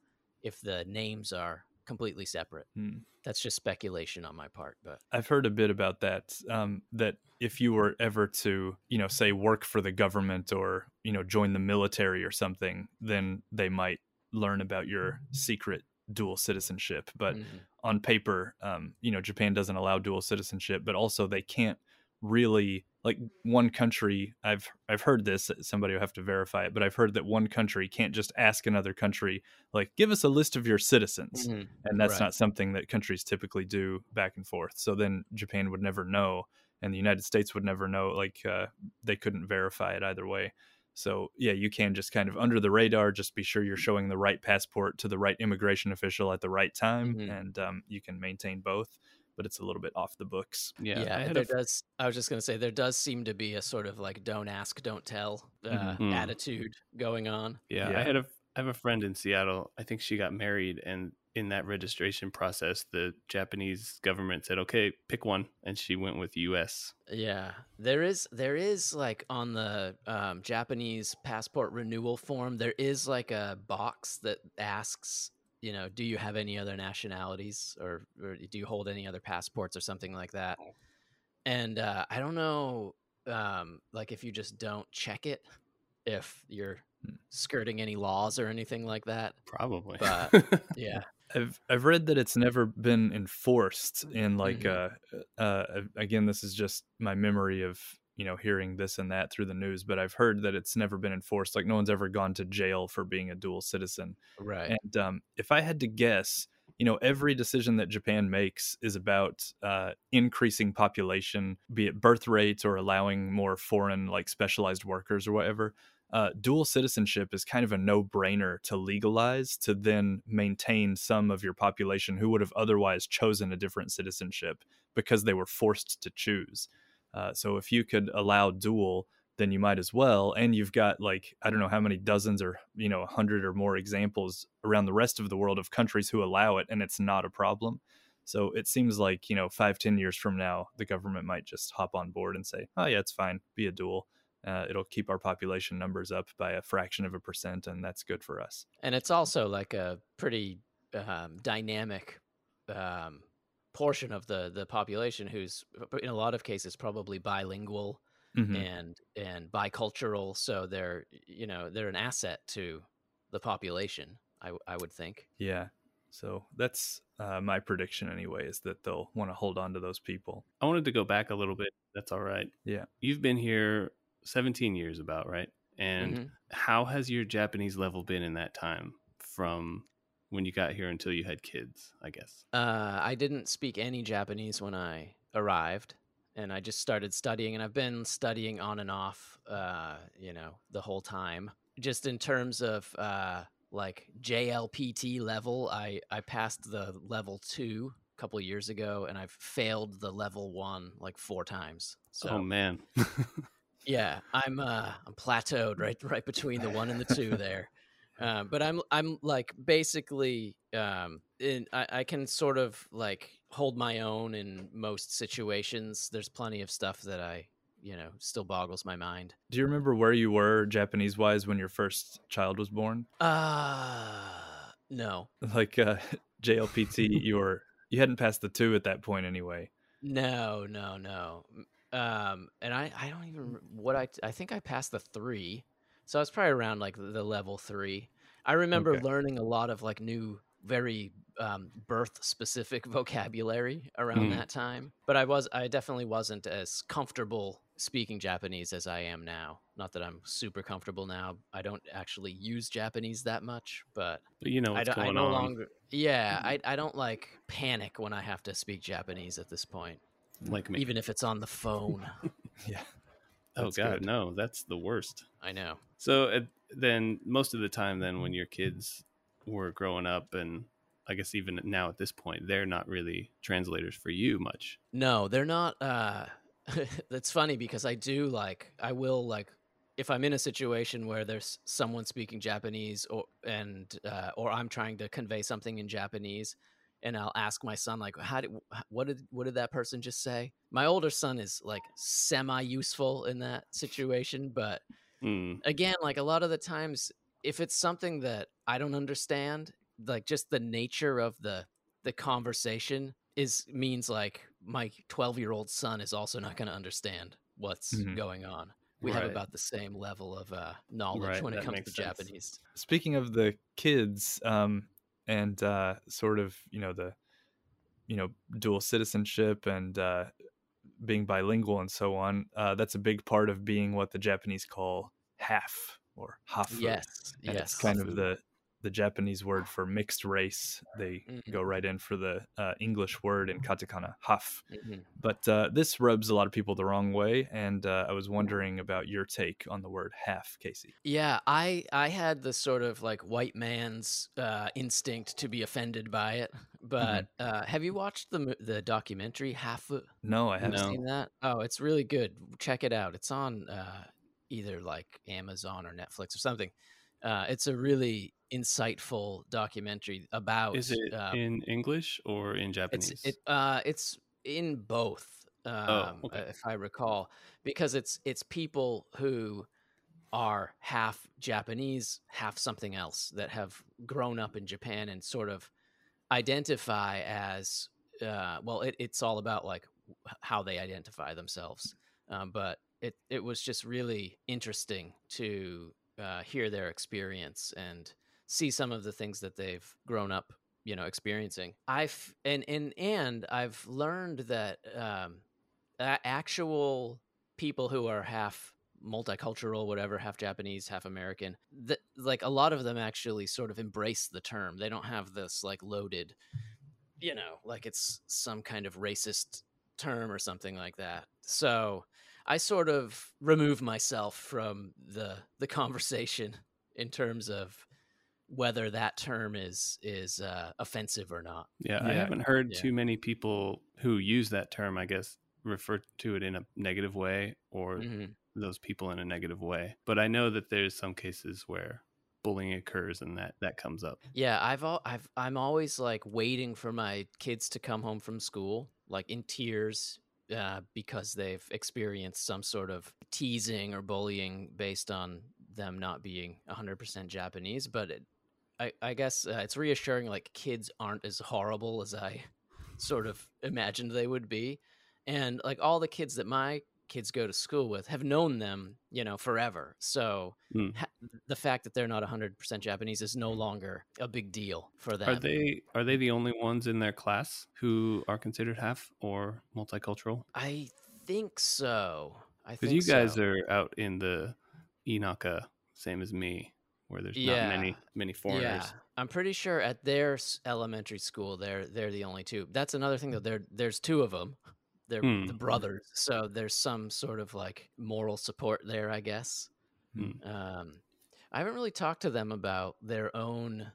if the names are completely separate. Hmm. That's just speculation on my part, but I've heard a bit about that. Um, that if you were ever to, you know, say work for the government or you know join the military or something, then they might learn about your secret dual citizenship. But Mhm. on paper, um, you know, Japan doesn't allow dual citizenship, but also they can't really like one country. I've I've heard this. Somebody will have to verify it, but I've heard that one country can't just ask another country like, give us a list of your citizens Mhm. and that's Right. not something that countries typically do back and forth so then japan would never know and the united states would never know like uh, they couldn't verify it either way so yeah you can just kind of under the radar just be sure you're showing the right passport to the right immigration official at the right time Mhm. and um, you can maintain both but it's a little bit off the books Yeah, yeah, I there a does. I was just gonna say there does seem to be a sort of like "don't ask, don't tell" uh, Mhm. Mm. attitude going on. Yeah, Yeah. I had a I have a friend in Seattle. I think she got married, and in that registration process, the Japanese government said, "Okay, pick one," and she went with U.S. Yeah, there is there is like on the um, Japanese passport renewal form, there is like a box that asks, you know, do you have any other nationalities or, or do you hold any other passports or something like that? And uh, I don't know, um, like if you just don't check it, if you're Hmm. skirting any laws or anything like that. Probably. But- Yeah, I've I've read that it's never been enforced in like Mhm. uh, uh again this is just my memory of you know hearing this and that through the news but I've heard that it's never been enforced like no one's ever gone to jail for being a dual citizen right. and um, if I had to guess you know every decision that Japan makes is about uh, increasing population be it birth rates or allowing more foreign like specialized workers or whatever uh, dual citizenship is kind of a no-brainer to legalize to then maintain some of your population who would have otherwise chosen a different citizenship because they were forced to choose. Uh, so if you could allow dual, then you might as well. And you've got like I don't know how many dozens or you know a hundred or more examples around the rest of the world of countries who allow it, and it's not a problem. So it seems like you know five ten years from now, the government might just hop on board and say, "Oh yeah, it's fine, be a dual." Uh, it'll keep our population numbers up by a fraction of a percent, and that's good for us. and it's also like a pretty um, dynamic um, portion of the the population who's in a lot of cases probably bilingual Mhm. and and bicultural so they're you know they're an asset to the population i i would think Yeah. So that's uh, my prediction anyway, is that they'll want to hold on to those people. I wanted to go back a little bit. That's all right. Yeah. You've been here 17 years, about right? And Mhm. how has your Japanese level been in that time, from when you got here until you had kids? I guess. uh, i didn't speak any japanese when i arrived and i just started studying and i've been studying on and off uh, you know the whole time just in terms of uh, like jlpt level i i passed the level two a couple years ago and i've failed the level one like four times so oh man. yeah i'm uh i'm plateaued right right between the one and the two there um, but i'm i'm like basically um in I, I can sort of like hold my own in most situations. There's plenty of stuff that i you know still boggles my mind. Do you remember where you were Japanese wise when your first child was born? uh no. Like uh, JLPT, you were you hadn't passed the two at that point anyway. no no no. Um and i i don't even what i i think i passed the three so i was probably around like the level three i remember Okay. learning a lot of like new very um, birth specific vocabulary around Mm. that time but i was i definitely wasn't as comfortable speaking japanese as i am now not that i'm super comfortable now i don't actually use japanese that much but But you know I, I no on. longer yeah I, I don't like panic when i have to speak japanese at this point like me. even if it's on the phone. Yeah. Oh god, good. no, that's the worst. I know. So uh, then, most of the time, then when your kids were growing up, and I guess even now at this point, they're not really translators for you much. No, they're not. Uh, that's funny because I do like. I will like if I'm in a situation where there's someone speaking Japanese or and uh, or I'm trying to convey something in Japanese, and I'll ask my son like, "How did what did what did that person just say?" My older son is like semi useful in that situation, but Hmm. again, like a lot of the times if it's something that I don't understand, like just the nature of the the conversation is means like my 12 year old son is also not going to understand what's Mhm. going on. We have about the same level of uh, knowledge Right, when it comes to sense. Japanese. Speaking of the kids, um, and uh, sort of you know the you know dual citizenship and uh, being bilingual and so on, uh, that's a big part of being what the Japanese call half or hafu. Yes, and yes. it's kind of the the Japanese word for mixed race. They Mhm. go right in for the uh, English word in katakana haf. Mhm. But uh, this rubs a lot of people the wrong way, and uh, I was wondering about your take on the word half, Casey. Yeah, I I had the sort of like white man's uh, instinct to be offended by it, but uh, have you watched the the documentary Half? No, I Have haven't. No. seen that? Oh, it's really good. Check it out. It's on uh, either like Amazon or Netflix or something. Uh, it's a really insightful documentary about. Is it uh, in English or in Japanese? it's it uh it's in both. Um, okay. if I recall, because it's it's people who are half Japanese, half something else that have grown up in Japan and sort of identify as uh, well. It, it's all about like how they identify themselves, um, but it it was just really interesting to uh, hear their experience and see some of the things that they've grown up you know experiencing. I've and and and i've learned that um actual people who are half multicultural whatever half japanese half american that like a lot of them actually sort of embrace the term. They don't have this like loaded you know like it's some kind of racist term or something like that. So i sort of remove myself from the the conversation in terms of whether that term is is uh, offensive or not. Yeah, I haven't heard Yeah. too many people who use that term, I guess, refer to it in a negative way or Mhm. those people in a negative way. But I know that there's some cases where bullying occurs and that that comes up. Yeah, I've al- I've I'm always like waiting for my kids to come home from school, like in tears, uh, because they've experienced some sort of teasing or bullying based on them not being 100% Japanese. But it, I I guess uh, it's reassuring. Like kids aren't as horrible as I sort of imagined they would be, and like all the kids that my kids go to school with have known them, you know, forever. So Hmm. ha- the fact that they're not 100% Japanese is no longer a big deal for them. Are they are they the only ones in their class who are considered half or multicultural? I think so. I Because think you guys so. are out in the Inaka, same as me, where there's Yeah. not many many foreigners. Yeah, I'm pretty sure at their elementary school, they're they're the only two. That's another thing though. There there's two of them. They're Hmm. the brothers, so there's some sort of like moral support there, I guess. Hmm. Um, I haven't really talked to them about their own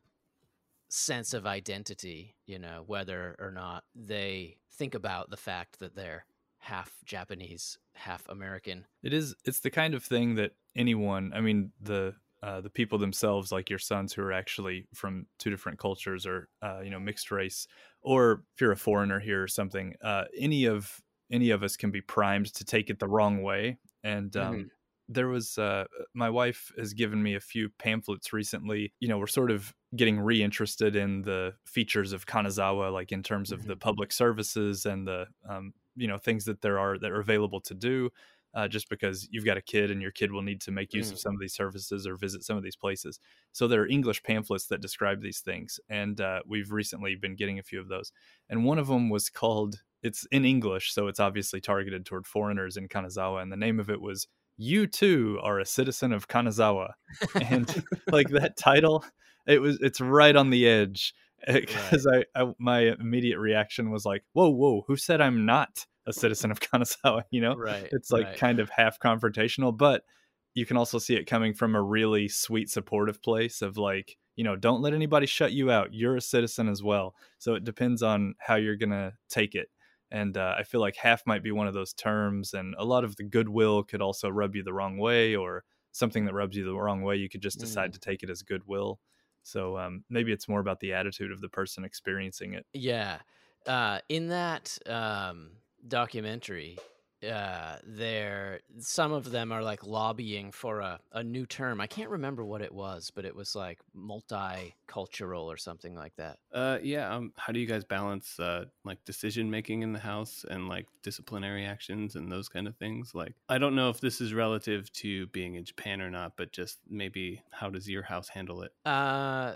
sense of identity. You know, whether or not they think about the fact that they're half Japanese, half American. It is. It's the kind of thing that anyone. I mean, the uh, the people themselves, like your sons, who are actually from two different cultures or uh, you know mixed race, or if you're a foreigner here or something, uh, any of any of us can be primed to take it the wrong way. And um, Mhm. there was uh, my wife has given me a few pamphlets recently. You know, we're sort of getting reinterested in the features of Kanazawa, like in terms of the public services and the um, you know things that there are that are available to do. Uh, just because you've got a kid and your kid will need to make use of Mm. some of these services or visit some of these places. So there are English pamphlets that describe these things, and uh, we've recently been getting a few of those. And one of them was called. It's in English, so it's obviously targeted toward foreigners in Kanazawa, and the name of it was "You too are a citizen of Kanazawa," and like that title, it was it's right on the edge eh, because I, I my immediate reaction was like, "Whoa, whoa, who said I'm not a citizen of Kanazawa?" You know, Right. it's like right. kind of half confrontational, but you can also see it coming from a really sweet, supportive place of like, you know, don't let anybody shut you out. You're a citizen as well. So it depends on how you're gonna take it. And uh, I feel like half might be one of those terms, and a lot of the goodwill could also rub you the wrong way, or something that rubs you the wrong way, you could just decide to take it as goodwill. So um, maybe it's more about the attitude of the person experiencing it. Yeah. Uh, in that um, documentary, uh, they're some of them are like lobbying for a, a new term. I can't remember what it was, but it was like multicultural or something like that. Uh, yeah. Um, how do you guys balance uh, like decision making in the house and like disciplinary actions and those kind of things? Like, I don't know if this is relative to being in Japan or not, but just maybe how does your house handle it? Uh,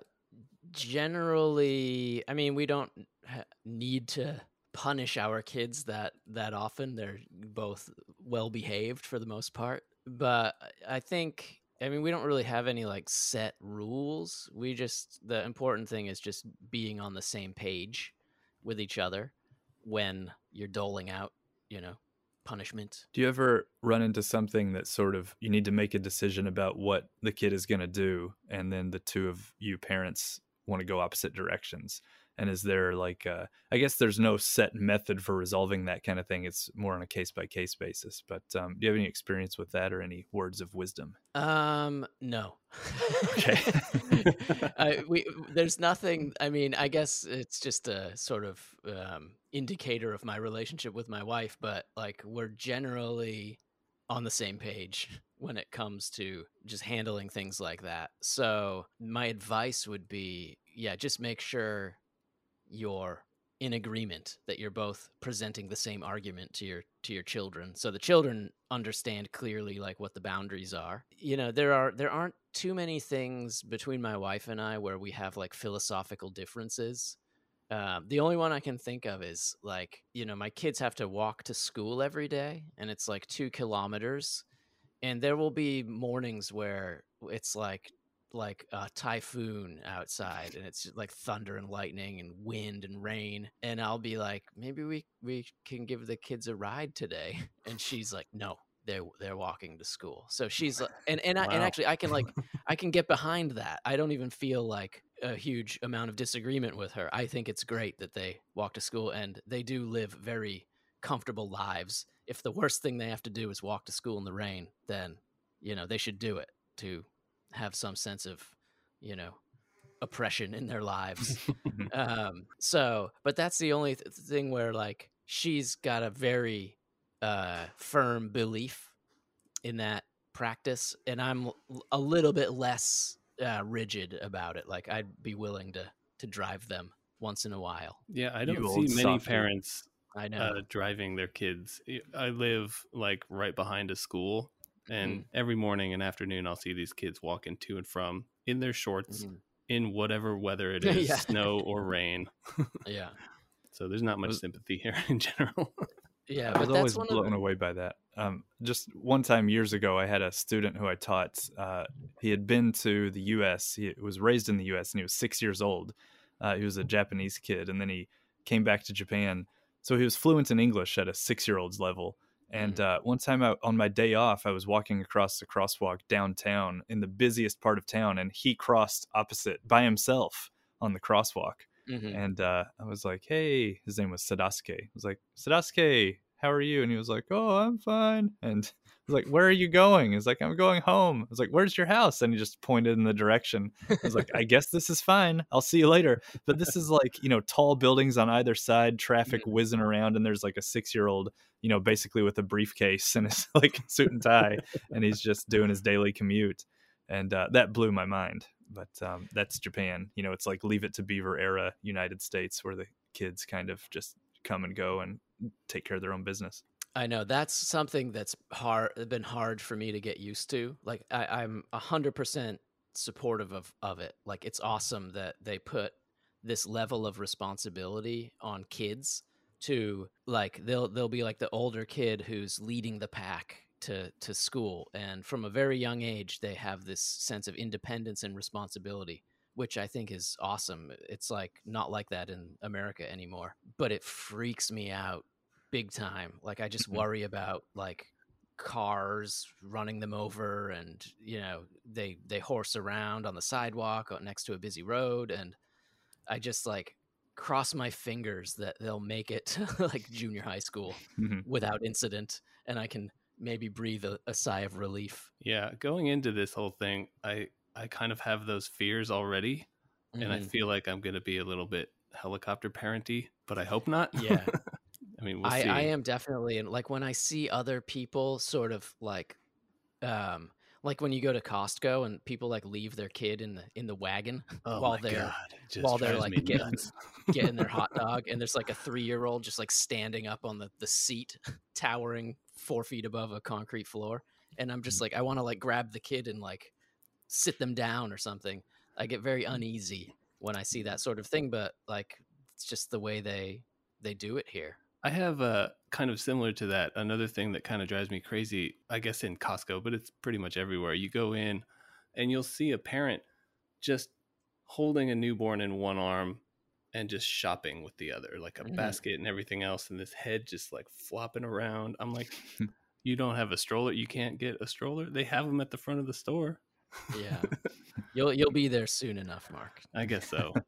generally, I mean, we don't ha- need to punish our kids that that often. They're both well behaved for the most part. But I think I mean we don't really have any like set rules. We just the important thing is just being on the same page with each other when you're doling out, you know, punishment. Do you ever run into something that sort of you need to make a decision about what the kid is going to do and then the two of you parents want to go opposite directions? And is there like uh, i guess there's no set method for resolving that kind of thing it's more on a case by case basis but um, do you have any experience with that or any words of wisdom? Um no. Okay. I, we there's nothing i mean i guess it's just a sort of um, indicator of my relationship with my wife but like we're generally on the same page when it comes to just handling things like that. So my advice would be yeah just make sure you're in agreement that you're both presenting the same argument to your to your children. So the children understand clearly like what the boundaries are. You know there are there aren't too many things between my wife and i where we have like philosophical differences. Uh, the only one i can think of is like you know my kids have to walk to school every day and it's like two kilometers. And there will be mornings where it's like like a typhoon outside and it's like thunder and lightning and wind and rain and I'll be like maybe we we can give the kids a ride today. And she's like no they're they're walking to school. So she's like and and, I, and actually I can like I can get behind that. I don't even feel like a huge amount of disagreement with her. I think it's great that they walk to school and they do live very comfortable lives. If the worst thing they have to do is walk to school in the rain then you know they should do it to have some sense of, you know, oppression in their lives. Mm-hmm. um, so, but that's the only th- thing where like she's got a very uh, firm belief in that practice, and I'm a little bit less uh, rigid about it. Like I'd be willing to to drive them once in a while. Yeah, I don't see many parents I know uh, driving their kids. I live like right behind a school, and mm. every morning and afternoon, I'll see these kids walking to and from in their shorts, mm. in whatever weather it is, yeah. snow or rain. yeah. So there's not much sympathy here in general. yeah, I was always blown away by that. Um, just one time years ago, I had a student who I taught. Uh, he had been to the U.S. He was raised in the U.S. and he was six years old. Uh, he was a Japanese kid, and then he came back to Japan. So he was fluent in English at a six-year-old's level and mm. uh, one time I, on my day off, I was walking across the crosswalk downtown in the busiest part of town, and he crossed opposite by himself on the crosswalk. Mm-hmm. And uh, I was like, "Hey," his name was Sadasuke. I was like, "Sadasuke, how are you?" And he was like, "Oh, I'm fine." And was like, "Where are you going?" He's like, "I'm going home." I was like, "Where's your house?" And he just pointed in the direction. I was like, "I guess this is fine. I'll see you later." But this is like you know tall buildings on either side, traffic whizzing around, and there's like a six year old, you know, basically with a briefcase and his like suit and tie, and he's just doing his daily commute, and uh, that blew my mind. But um, that's Japan. You know, it's like Leave It to Beaver era United States, where the kids kind of just come and go and take care of their own business. I know that's something that's hard been hard for me to get used to. Like I, I'm hundred percent supportive of of it. Like it's awesome that they put this level of responsibility on kids to like they'll they'll be like the older kid who's leading the pack to to school and from a very young age they have this sense of independence and responsibility which I think is awesome. It's like not like that in America anymore, but it freaks me out big time. Like I just mm-hmm. worry about like cars running them over and you know they they horse around on the sidewalk next to a busy road and I just like cross my fingers that they'll make it to like junior high school mm-hmm. without incident and I can maybe breathe a, a sigh of relief. Yeah, going into this whole thing, I I kind of have those fears already mm-hmm. and I mm-hmm. feel like I'm going to be a little bit helicopter parenty, but I hope not. Yeah. I mean, we'll I. I am definitely and like when I see other people sort of like um like when you go to Costco and people like leave their kid in the in the wagon oh while they're God, it just while they're, like, getting- getting their hot dog and there's like a three year old just like standing up on the, the seat towering four feet above a concrete floor and i'm Mm. just like i want to like grab the kid and like sit them down or something i get very Mm. uneasy when i see that sort of thing but like it's just the way they they do it here I have a kind of similar to that. Another thing that kind of drives me crazy, I guess in Costco, but it's pretty much everywhere. You go in and you'll see a parent just holding a newborn in one arm and just shopping with the other, like a Mhm. basket and everything else, and this head just like flopping around. I'm like, you don't have a stroller? You can't get a stroller? They have them at the front of the store. yeah you'll you'll be there soon enough mark I guess so.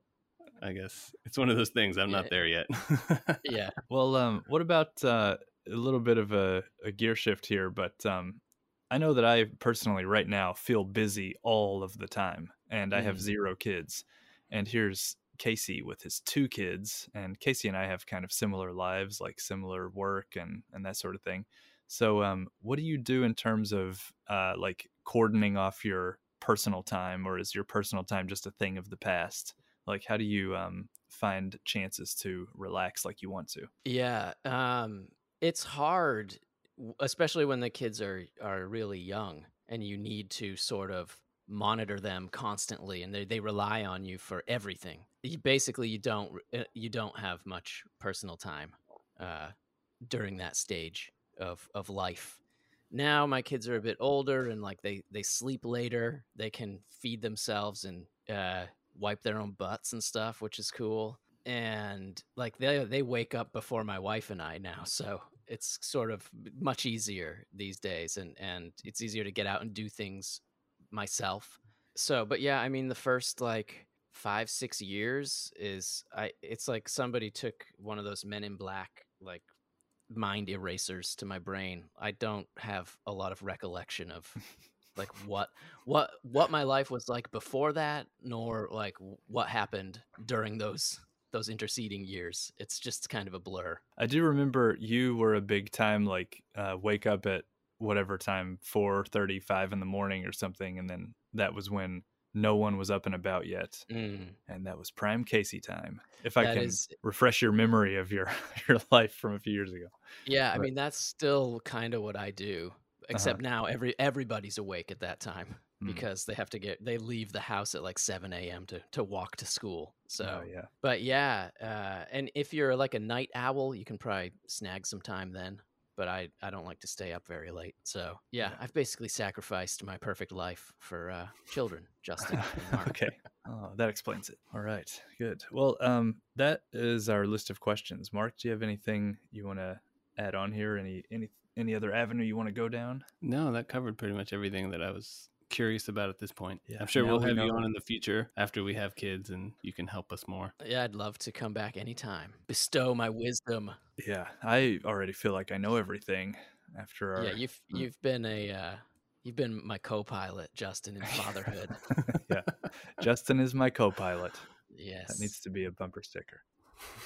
I guess it's one of those things. I'm not there yet. yeah Well, um, what about uh, a little bit of a, a gear shift here? But um, I know that I personally, right now, feel busy all of the time, and I have Mhm. zero kids. And here's Casey with his two kids, and Casey and I have kind of similar lives, like similar work and and that sort of thing. So, um, what do you do in terms of uh, like cordoning off your personal time, or is your personal time just a thing of the past? Like, how do you um, find chances to relax like you want to? Yeah, um, it's hard, especially when the kids are are really young, and you need to sort of monitor them constantly, and they they rely on you for everything. You, basically, you don't uh, you don't have much personal time uh, during that stage of of life. Now my kids are a bit older, and like they they sleep later. They can feed themselves and uh, wipe their own butts and stuff, which is cool and like they they wake up before my wife and I now, so it's sort of much easier these days, and and it's easier to get out and do things myself. So, but yeah, I mean, the first like five six years is I it's like somebody took one of those Men in Black like mind erasers to my brain. I don't have a lot of recollection of like what what what my life was like before that nor like what happened during those those interceding years it's just kind of a blur I do remember you were a big time like uh, wake up at whatever time four thirty five in the morning or something, and then that was when no one was up and about yet, mm, and that was prime Casey time. If I that can is refresh your memory of your your life from a few years ago. yeah i mean that's still kind of what i do except now every everybody's awake at that time Mm. because they have to get they leave the house at like 7 a.m to to walk to school so Oh yeah, but yeah uh and if you're like a night owl you can probably snag some time then but i i don't like to stay up very late so yeah, Yeah. i've basically sacrificed my perfect life for uh children justin and Mark. okay. Oh, that explains it. All right, good. Well, um, that is our list of questions. Mark, do you have anything you want to add on here? Any any any other avenue you want to go down? No, that covered pretty much everything that I was curious about at this point. Yeah, I'm sure we'll we have you on in the future after we have kids and you can help us more. yeah i'd love to come back anytime bestow my wisdom Yeah, I already feel like I know everything after our yeah you've Mm. you've been a uh you've been my co-pilot justin in fatherhood yeah. Justin is my co-pilot. yes That needs to be a bumper sticker.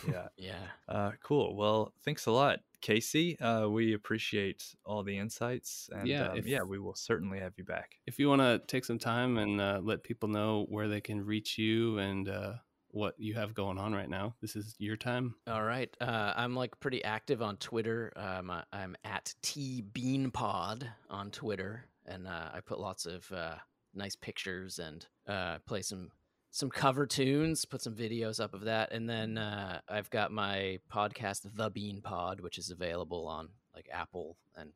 Yeah. yeah Uh, cool. Well, thanks a lot, Casey. Uh, we appreciate all the insights, and Yeah, um, if- yeah, we will certainly have you back. If you want to take some time and uh, let people know where they can reach you and uh, what you have going on right now, this is your time. All right. Uh, I'm like pretty active on Twitter. Um, I, I'm at tbeanpod on Twitter, and uh, I put lots of uh, nice pictures and uh, play some some cover tunes. Put some videos up of that, and then uh, I've got my podcast, The Bean Pod, which is available on like Apple and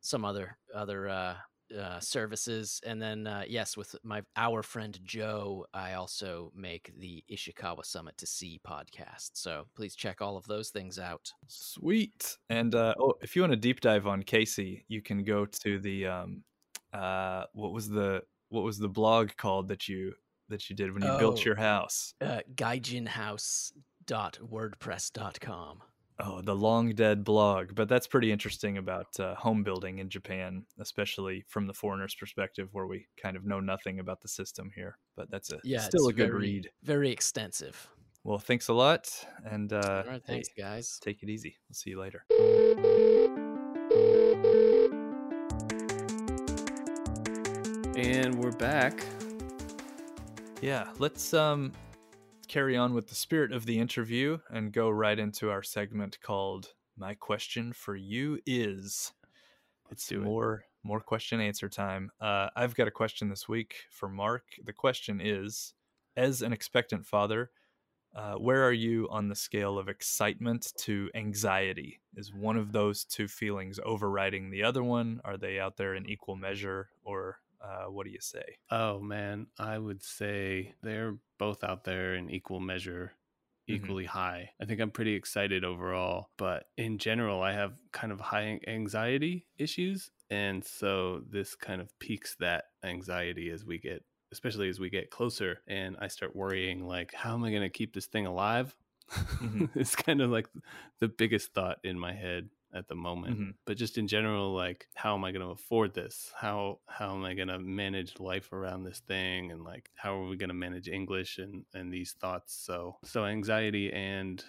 some other other uh, uh, services. And then uh, yes, with my our friend Joe, I also make the Ishikawa Summit to Sea podcast. So please check all of those things out. Sweet. And uh, oh, if you want to deep dive on Casey, you can go to the um, uh, what was the what was the blog called that you that you did when you built Oh. your house? Uh, gaijinhouse.wordpress.com. Oh, the long dead blog. But that's pretty interesting about uh, home building in Japan, especially from the foreigner's perspective, where we kind of know nothing about the system here. But that's a Yeah, still a good very- read. Very extensive. Well, thanks a lot. And uh, All right, hey, thanks, guys. take it easy. We'll see you later. And we're back. Yeah, let's um carry on with the spirit of the interview and go right into our segment called "My Question for You Is." Let's It's do it. more more question answer time. Uh, I've got a question this week for Mark. The question is: As an expectant father, uh, where are you on the scale of excitement to anxiety? Is one of those two feelings overriding the other one? Are they out there in equal measure, or uh, what do you say? Oh man, I would say they're both out there in equal measure, Mhm. equally high. I think I'm pretty excited overall, but in general, I have kind of high anxiety issues, and so this kind of peaks that anxiety as we get especially as we get closer and I start worrying like how am I going to keep this thing alive? Mhm. it's kind of like the biggest thought in my head at the moment Mhm. but just in general like how am i going to afford this how how am i going to manage life around this thing and like how are we going to manage english and and these thoughts so so anxiety and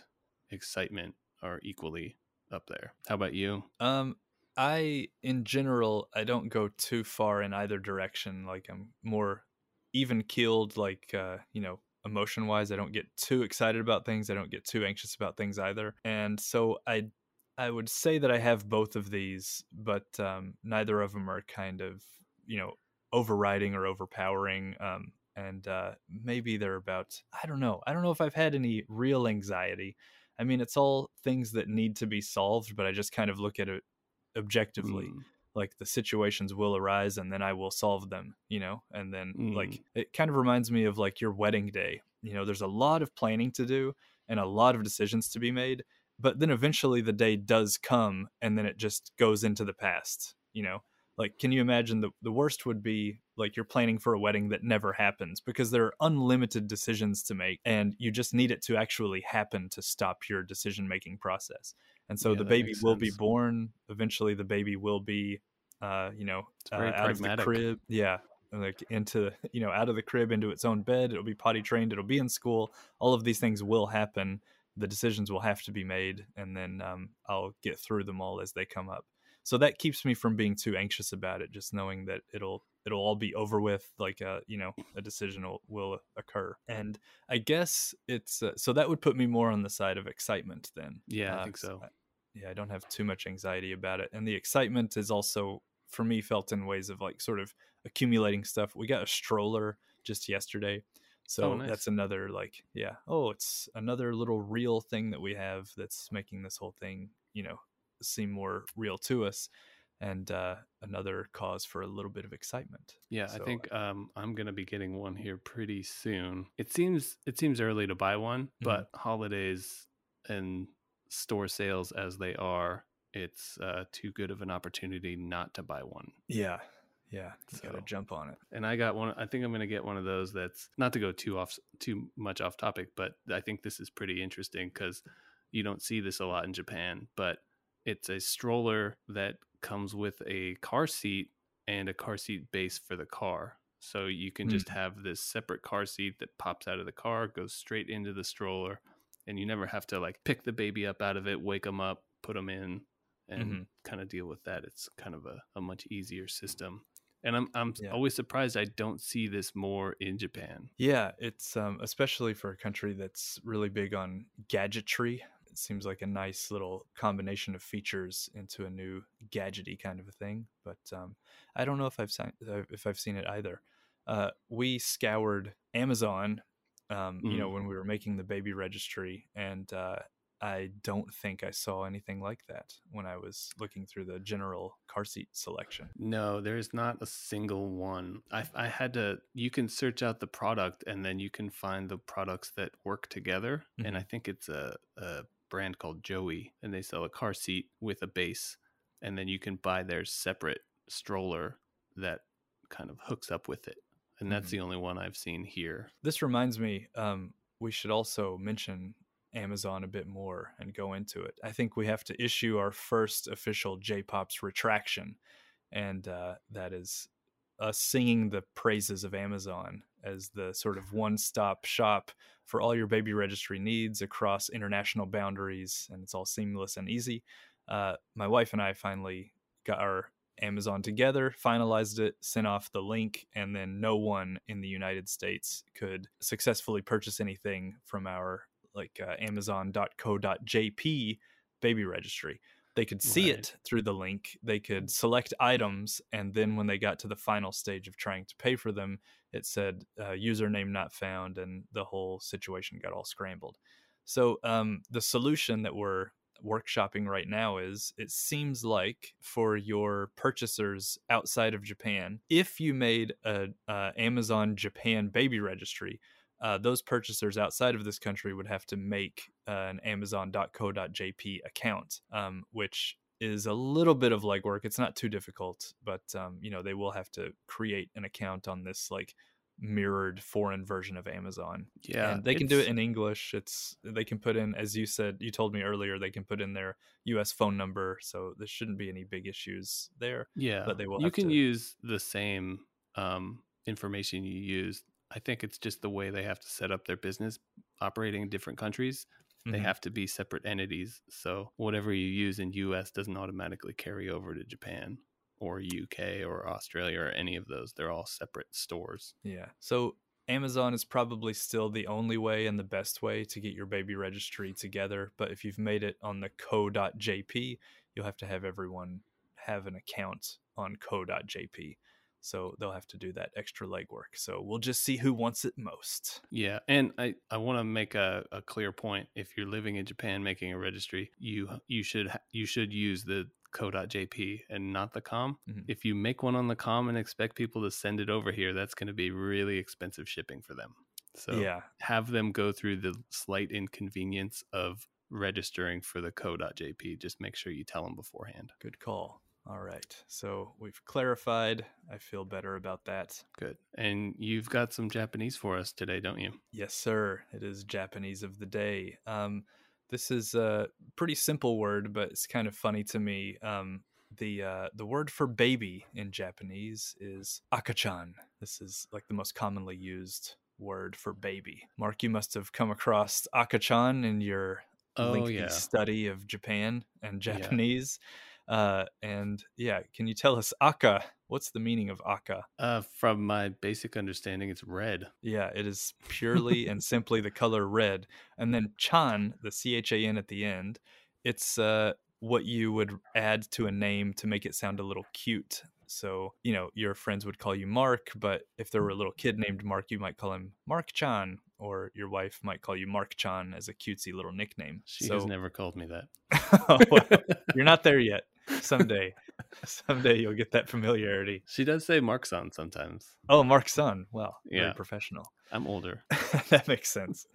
excitement are equally up there how about you Um, I in general I don't go too far in either direction. Like I'm more even keeled. Like uh, you know, emotion wise, I don't get too excited about things. I don't get too anxious about things either. And so I I would say that I have both of these, but um, neither of them are kind of you know overriding or overpowering. Um, and uh, maybe they're about I don't know. I don't know if I've had any real anxiety. I mean, it's all things that need to be solved, but I just kind of look at it objectively. Mm, Like the situations will arise and then I will solve them, you know? And then, like, Mm. it kind of reminds me of like your wedding day. You know, there's a lot of planning to do and a lot of decisions to be made, but then eventually the day does come and then it just goes into the past, you know? Like, can you imagine the, the worst would be like you're planning for a wedding that never happens because there are unlimited decisions to make and you just need it to actually happen to stop your decision making process. And so Yeah, the baby will be born. Eventually, the baby will be, uh, you know, uh, out of the crib. Yeah, like into you know out of the crib into its own bed. It'll be potty trained. It'll be in school. All of these things will happen. The decisions will have to be made, and then um, I'll get through them all as they come up. So that keeps me from being too anxious about it. Just knowing that it'll it'll all be over with. Like a you know a decision will, will occur, and I guess it's uh, so that would put me more on the side of excitement then. yeah i Uh, think 'cause so I- yeah, I don't have too much anxiety about it. And the excitement is also for me felt in ways of like sort of accumulating stuff. We got a stroller just yesterday. So Oh, nice. that's another like, yeah, oh, it's another little real thing that we have that's making this whole thing, you know, seem more real to us and uh another cause for a little bit of excitement. Yeah, So, I think um, I'm gonna be getting one here pretty soon. It seems it seems early to buy one, Mm-hmm. but holidays and store sales as they are, it's uh, too good of an opportunity not to buy one. Yeah. Yeah. You gotta jump on it. And I got one. I think I'm gonna get one of those. That's not to go too off too much off topic, but I think this is pretty interesting because you don't see this a lot in Japan. But it's a stroller that comes with a car seat and a car seat base for the car. So you can just have this separate car seat that pops out of the car, goes straight into the stroller, and you never have to like pick the baby up out of it, wake them up, put them in, and Mhm. kind of deal with that. It's kind of a, a much easier system. And I'm I'm Yeah. always surprised I don't see this more in Japan. Yeah, it's um, especially for a country that's really big on gadgetry. It seems like a nice little combination of features into a new gadgety kind of a thing. But um, I don't know if I've seen if I've seen it either. Uh, we scoured Amazon, um, you know, when we were making the baby registry, and uh, I don't think I saw anything like that when I was looking through the general car seat selection. No, there's not a single one. I I had to. You can search out the product and then you can find the products that work together. And I think it's a, a brand called Joie, and they sell a car seat with a base, and then you can buy their separate stroller that kind of hooks up with it. And that's Mhm. the only one I've seen here. This reminds me, um, we should also mention Amazon a bit more and go into it. I think we have to issue our first official J-Pop's retraction, and uh, that is us singing the praises of Amazon as the sort of one stop shop for all your baby registry needs across international boundaries, and it's all seamless and easy. Uh, my wife and I finally got our Amazon together, finalized it, sent off the link, and then no one in the United States could successfully purchase anything from our like uh, amazon.co.jp baby registry. They could see Right. it through the link. They could select items, and then when they got to the final stage of trying to pay for them, it said uh, username not found, and the whole situation got all scrambled. So um, the solution that we're workshopping right now is it seems like for your purchasers outside of Japan, if you made a, uh Amazon Japan baby registry, uh, those purchasers outside of this country would have to make uh, an Amazon.co.jp account, um, which is a little bit of legwork. It's not too difficult, but um, you know they will have to create an account on this like mirrored foreign version of Amazon Yeah, and they can do it in english it's they can put in as you said you told me earlier they can put in their us phone number so there shouldn't be any big issues there Yeah, but they will You have can to- use the same um, information you used. I think it's just the way they have to set up their business operating in different countries. They Mhm. have to be separate entities. So whatever you use in US doesn't automatically carry over to Japan or UK or Australia or any of those. They're all separate stores. yeah so amazon is probably still the only way and the best way to get your baby registry together but if you've made it on the co.jp you'll have to have everyone have an account on co.jp so they'll have to do that extra legwork so we'll just see who wants it most Yeah, and I, I want to make a, a clear point. If you're living in Japan making a registry, you you should you should use the co.jp and not the com. Mhm. If you make one on the com and expect people to send it over here, that's going to be really expensive shipping for them. So yeah have them go through the slight inconvenience of registering for the co.jp. Just make sure you tell them beforehand. Good call. All right. So we've clarified. I feel better about that. Good. And you've got some Japanese for us today, don't you? Yes, sir. It is Japanese of the day. Um, this is a pretty simple word, but it's kind of funny to me. Um, the uh, the word for baby in Japanese is akachan. This is like the most commonly used word for baby. Mark, you must have come across akachan in your Oh, lengthy yeah. study of Japan and Yeah. Uh, and yeah, can you tell us aka? What's the meaning of aka? Uh, from my basic understanding, it's red. Yeah, it is purely and simply the color red. And then chan, the C H A N at the end, it's uh, what you would add to a name to make it sound a little cute. So, you know, your friends would call you Mark, but if there were a little kid named Mark, you might call him Mark Chan, or your wife might call you Mark Chan as a cutesy little nickname. She so, has never called me that. Oh, well, you're not there yet. Someday, someday you'll get that familiarity. She does say Mark San sometimes. Oh, Mark San. Well, very Yeah. professional. I'm older. that makes sense.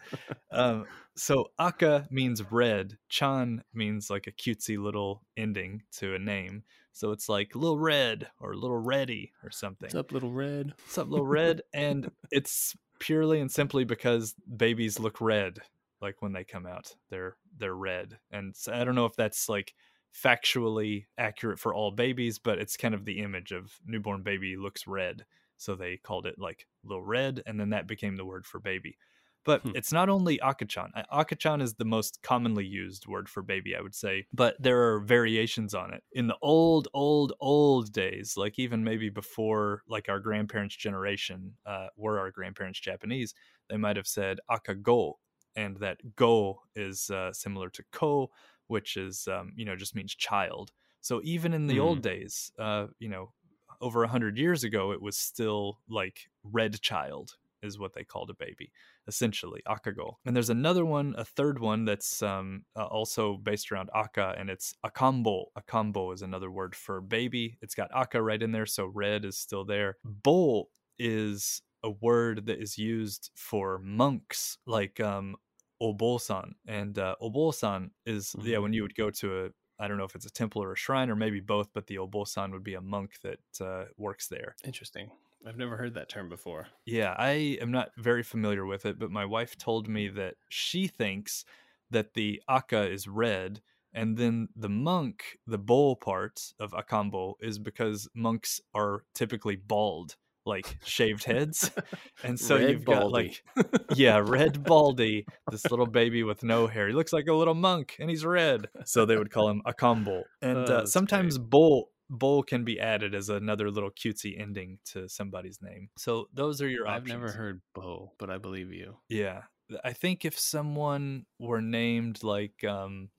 um, so aka means red. Chan means like a cutesy little ending to a name. So it's like little red or little reddy or something. What's up, little red? What's up, little red? and it's purely and simply because babies look red, like when they come out. They're they're red, and so I don't know if that's like factually accurate for all babies, but it's kind of the image of newborn baby looks red, so they called it like little red, and then that became the word for baby. But Hmm. it's not only akachan. Akachan is the most commonly used word for baby, I would say, but there are variations on it. In the old, old, old days, like even maybe before like our grandparents' generation uh, were our grandparents Japanese, they might have said akago, and that go is uh, similar to ko, which is um, you know just means child. So even in the old days, uh, you know, over a hundred years ago, it was still like red child is what they called a baby, essentially akago. And there's another one, a third one that's um, uh, also based around aka, and it's akambo. Akambo is another word for baby. It's got aka right in there, so red is still there. Bo is a word that is used for monks, like um, obosan, and uh, obosan is yeah Mhm. when you would go to a I don't know if it's a temple or a shrine or maybe both, but the obosan would be a monk that uh, works there. Interesting. I've never heard that term before. Yeah, I am not very familiar with it, but my wife told me that she thinks that the aka is red, and then the monk, the bowl part of akambo, is because monks are typically bald. like shaved heads, and so Red you've got like yeah, red Baldy, this little baby with no hair. He looks like a little monk, and he's red. So they would call him akambo. And Oh, uh, sometimes great. Bo Bo can be added as another little cutesy ending to somebody's name. So those are your options. I've never heard Bo, but I believe you. Yeah. I think if someone were named like um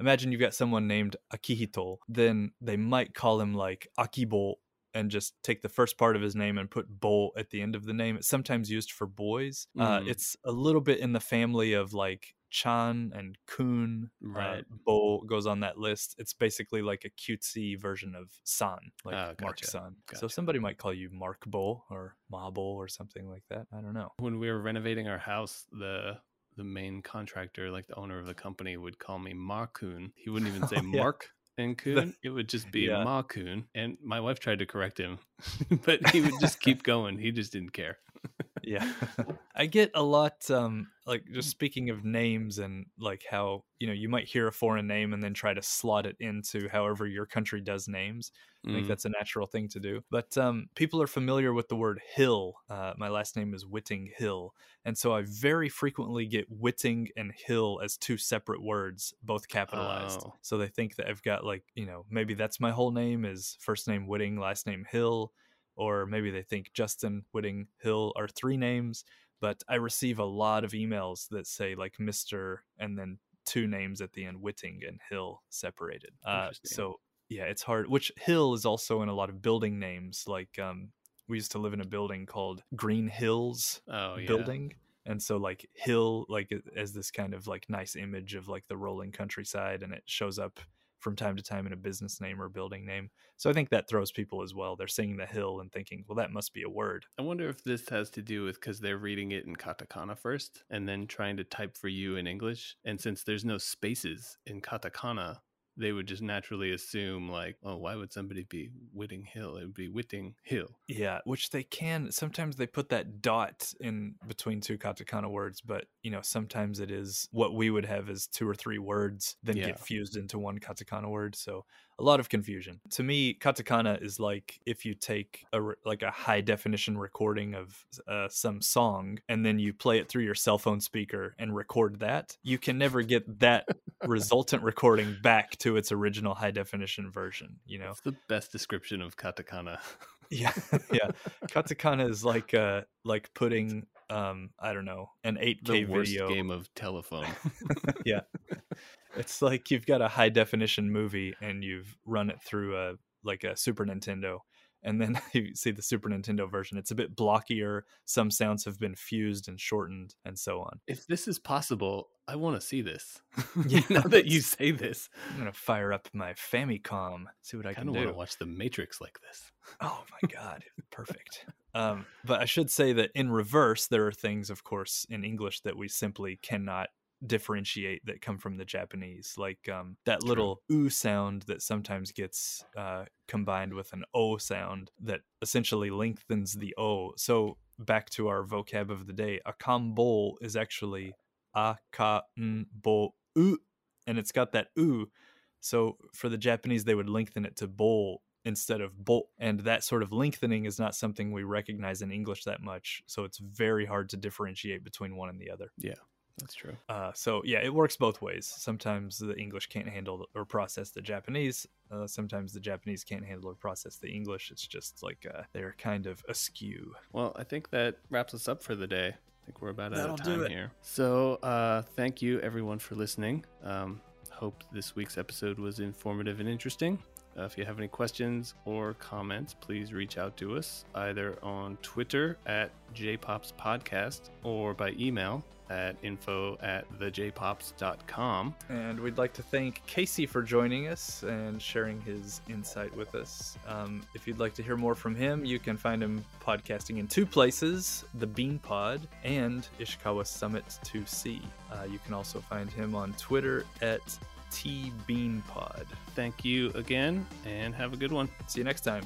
imagine you've got someone named Akihito, then they might call him like Akibo and just take the first part of his name and put Bo at the end of the name. It's sometimes used for boys. Uh, Mm. it's a little bit in the family of like Chan and Kun. Right. Uh, Bo goes on that list. It's basically like a cutesy version of San, like Mark gotcha. San. So somebody might call you Mark Bo or Ma Bo or something like that. I don't know. When we were renovating our house, the the main contractor, like the owner of the company, would call me Marcoon. He wouldn't even say Oh, yeah. Mark and Coon. It would just be Yeah. Marcoon. And my wife tried to correct him, but he would just keep going. He just didn't care. Yeah. I get a lot um like just speaking of names and like how you know you might hear a foreign name and then try to slot it into however your country does names. I think Mm. that's a natural thing to do. But um people are familiar with the word hill. Uh, my last name is whitting hill. And so i very frequently get whitting and hill as two separate words both capitalized. Oh. so they think that i've got like you know maybe that's my whole name is first name whitting last name hill or maybe they think Justin Whitting Hill are three names, but I receive a lot of emails that say like Mr. and then two names at the end, Whitting and Hill separated. Uh, so yeah, it's hard. Which Hill is also in a lot of building names. Like um, we used to live in a building called Green Hills Oh yeah. building. And so like hill like as this kind of like nice image of like the rolling countryside and it shows up from time to time in a business name or building name. So I think that throws people as well. They're seeing the hill and thinking, well, that must be a word. I wonder if this has to do with because they're reading it in katakana first and then trying to type for you in English. And since there's no spaces in katakana, they would just naturally assume, like, oh, why would somebody be Whitting Hill? It would be Whitting Hill. Yeah, which they can sometimes they put that dot in between two katakana words, but you know, sometimes it is what we would have as two or three words then Yeah. get fused into one katakana word. So a lot of confusion. To me, katakana is like if you take a re- like a high definition recording of uh, some song and then you play it through your cell phone speaker and record that, you can never get that resultant recording back to its original high definition version, you know. That's the best description of katakana. Yeah, yeah. Katakana is like uh like putting um I don't know an 8K the worst video. game of telephone. yeah, it's like you've got a high definition movie and you've run it through a like a Super Nintendo, and then you see the Super Nintendo version. It's a bit blockier. Some sounds have been fused and shortened, and so on. if this is possible, I want to see this. Yeah, now that you say this, I'm gonna fire up my Famicom, see what I I can do. want to watch The Matrix like this. Oh my god, perfect. Um, but I should say that in reverse, there are things, of course, in English that we simply cannot differentiate that come from the Japanese, like um, that True. little "oo" sound that sometimes gets uh, combined with an "o" sound that essentially lengthens the "o." So back to our vocab of the day, akambo is actually a ka n bo u, and it's got that "oo." So for the Japanese, they would lengthen it to bowl instead of bolt. And that sort of lengthening is not something we recognize in English that much. So it's very hard to differentiate between one and the other. That's true. Uh, so yeah, it works both ways. Sometimes the English can't handle or process the Japanese. Uh, sometimes the Japanese can't handle or process the English. It's just like uh, they're kind of askew. Well, I think that wraps us up for the day. I think we're about out That'll of do time here. So, uh, thank you everyone for listening. Um, hope this week's episode was informative and interesting. Uh, if you have any questions or comments, please reach out to us either on Twitter at JPops Podcast or by email at info at thejpops.com. And we'd like to thank Casey for joining us and sharing his insight with us. Um, if you'd like to hear more from him, you can find him podcasting in two places the Bean Pod and Ishikawa Summit to Sea. Uh, you can also find him on Twitter at tbeanpod. Thank you again and have a good one. See you next time.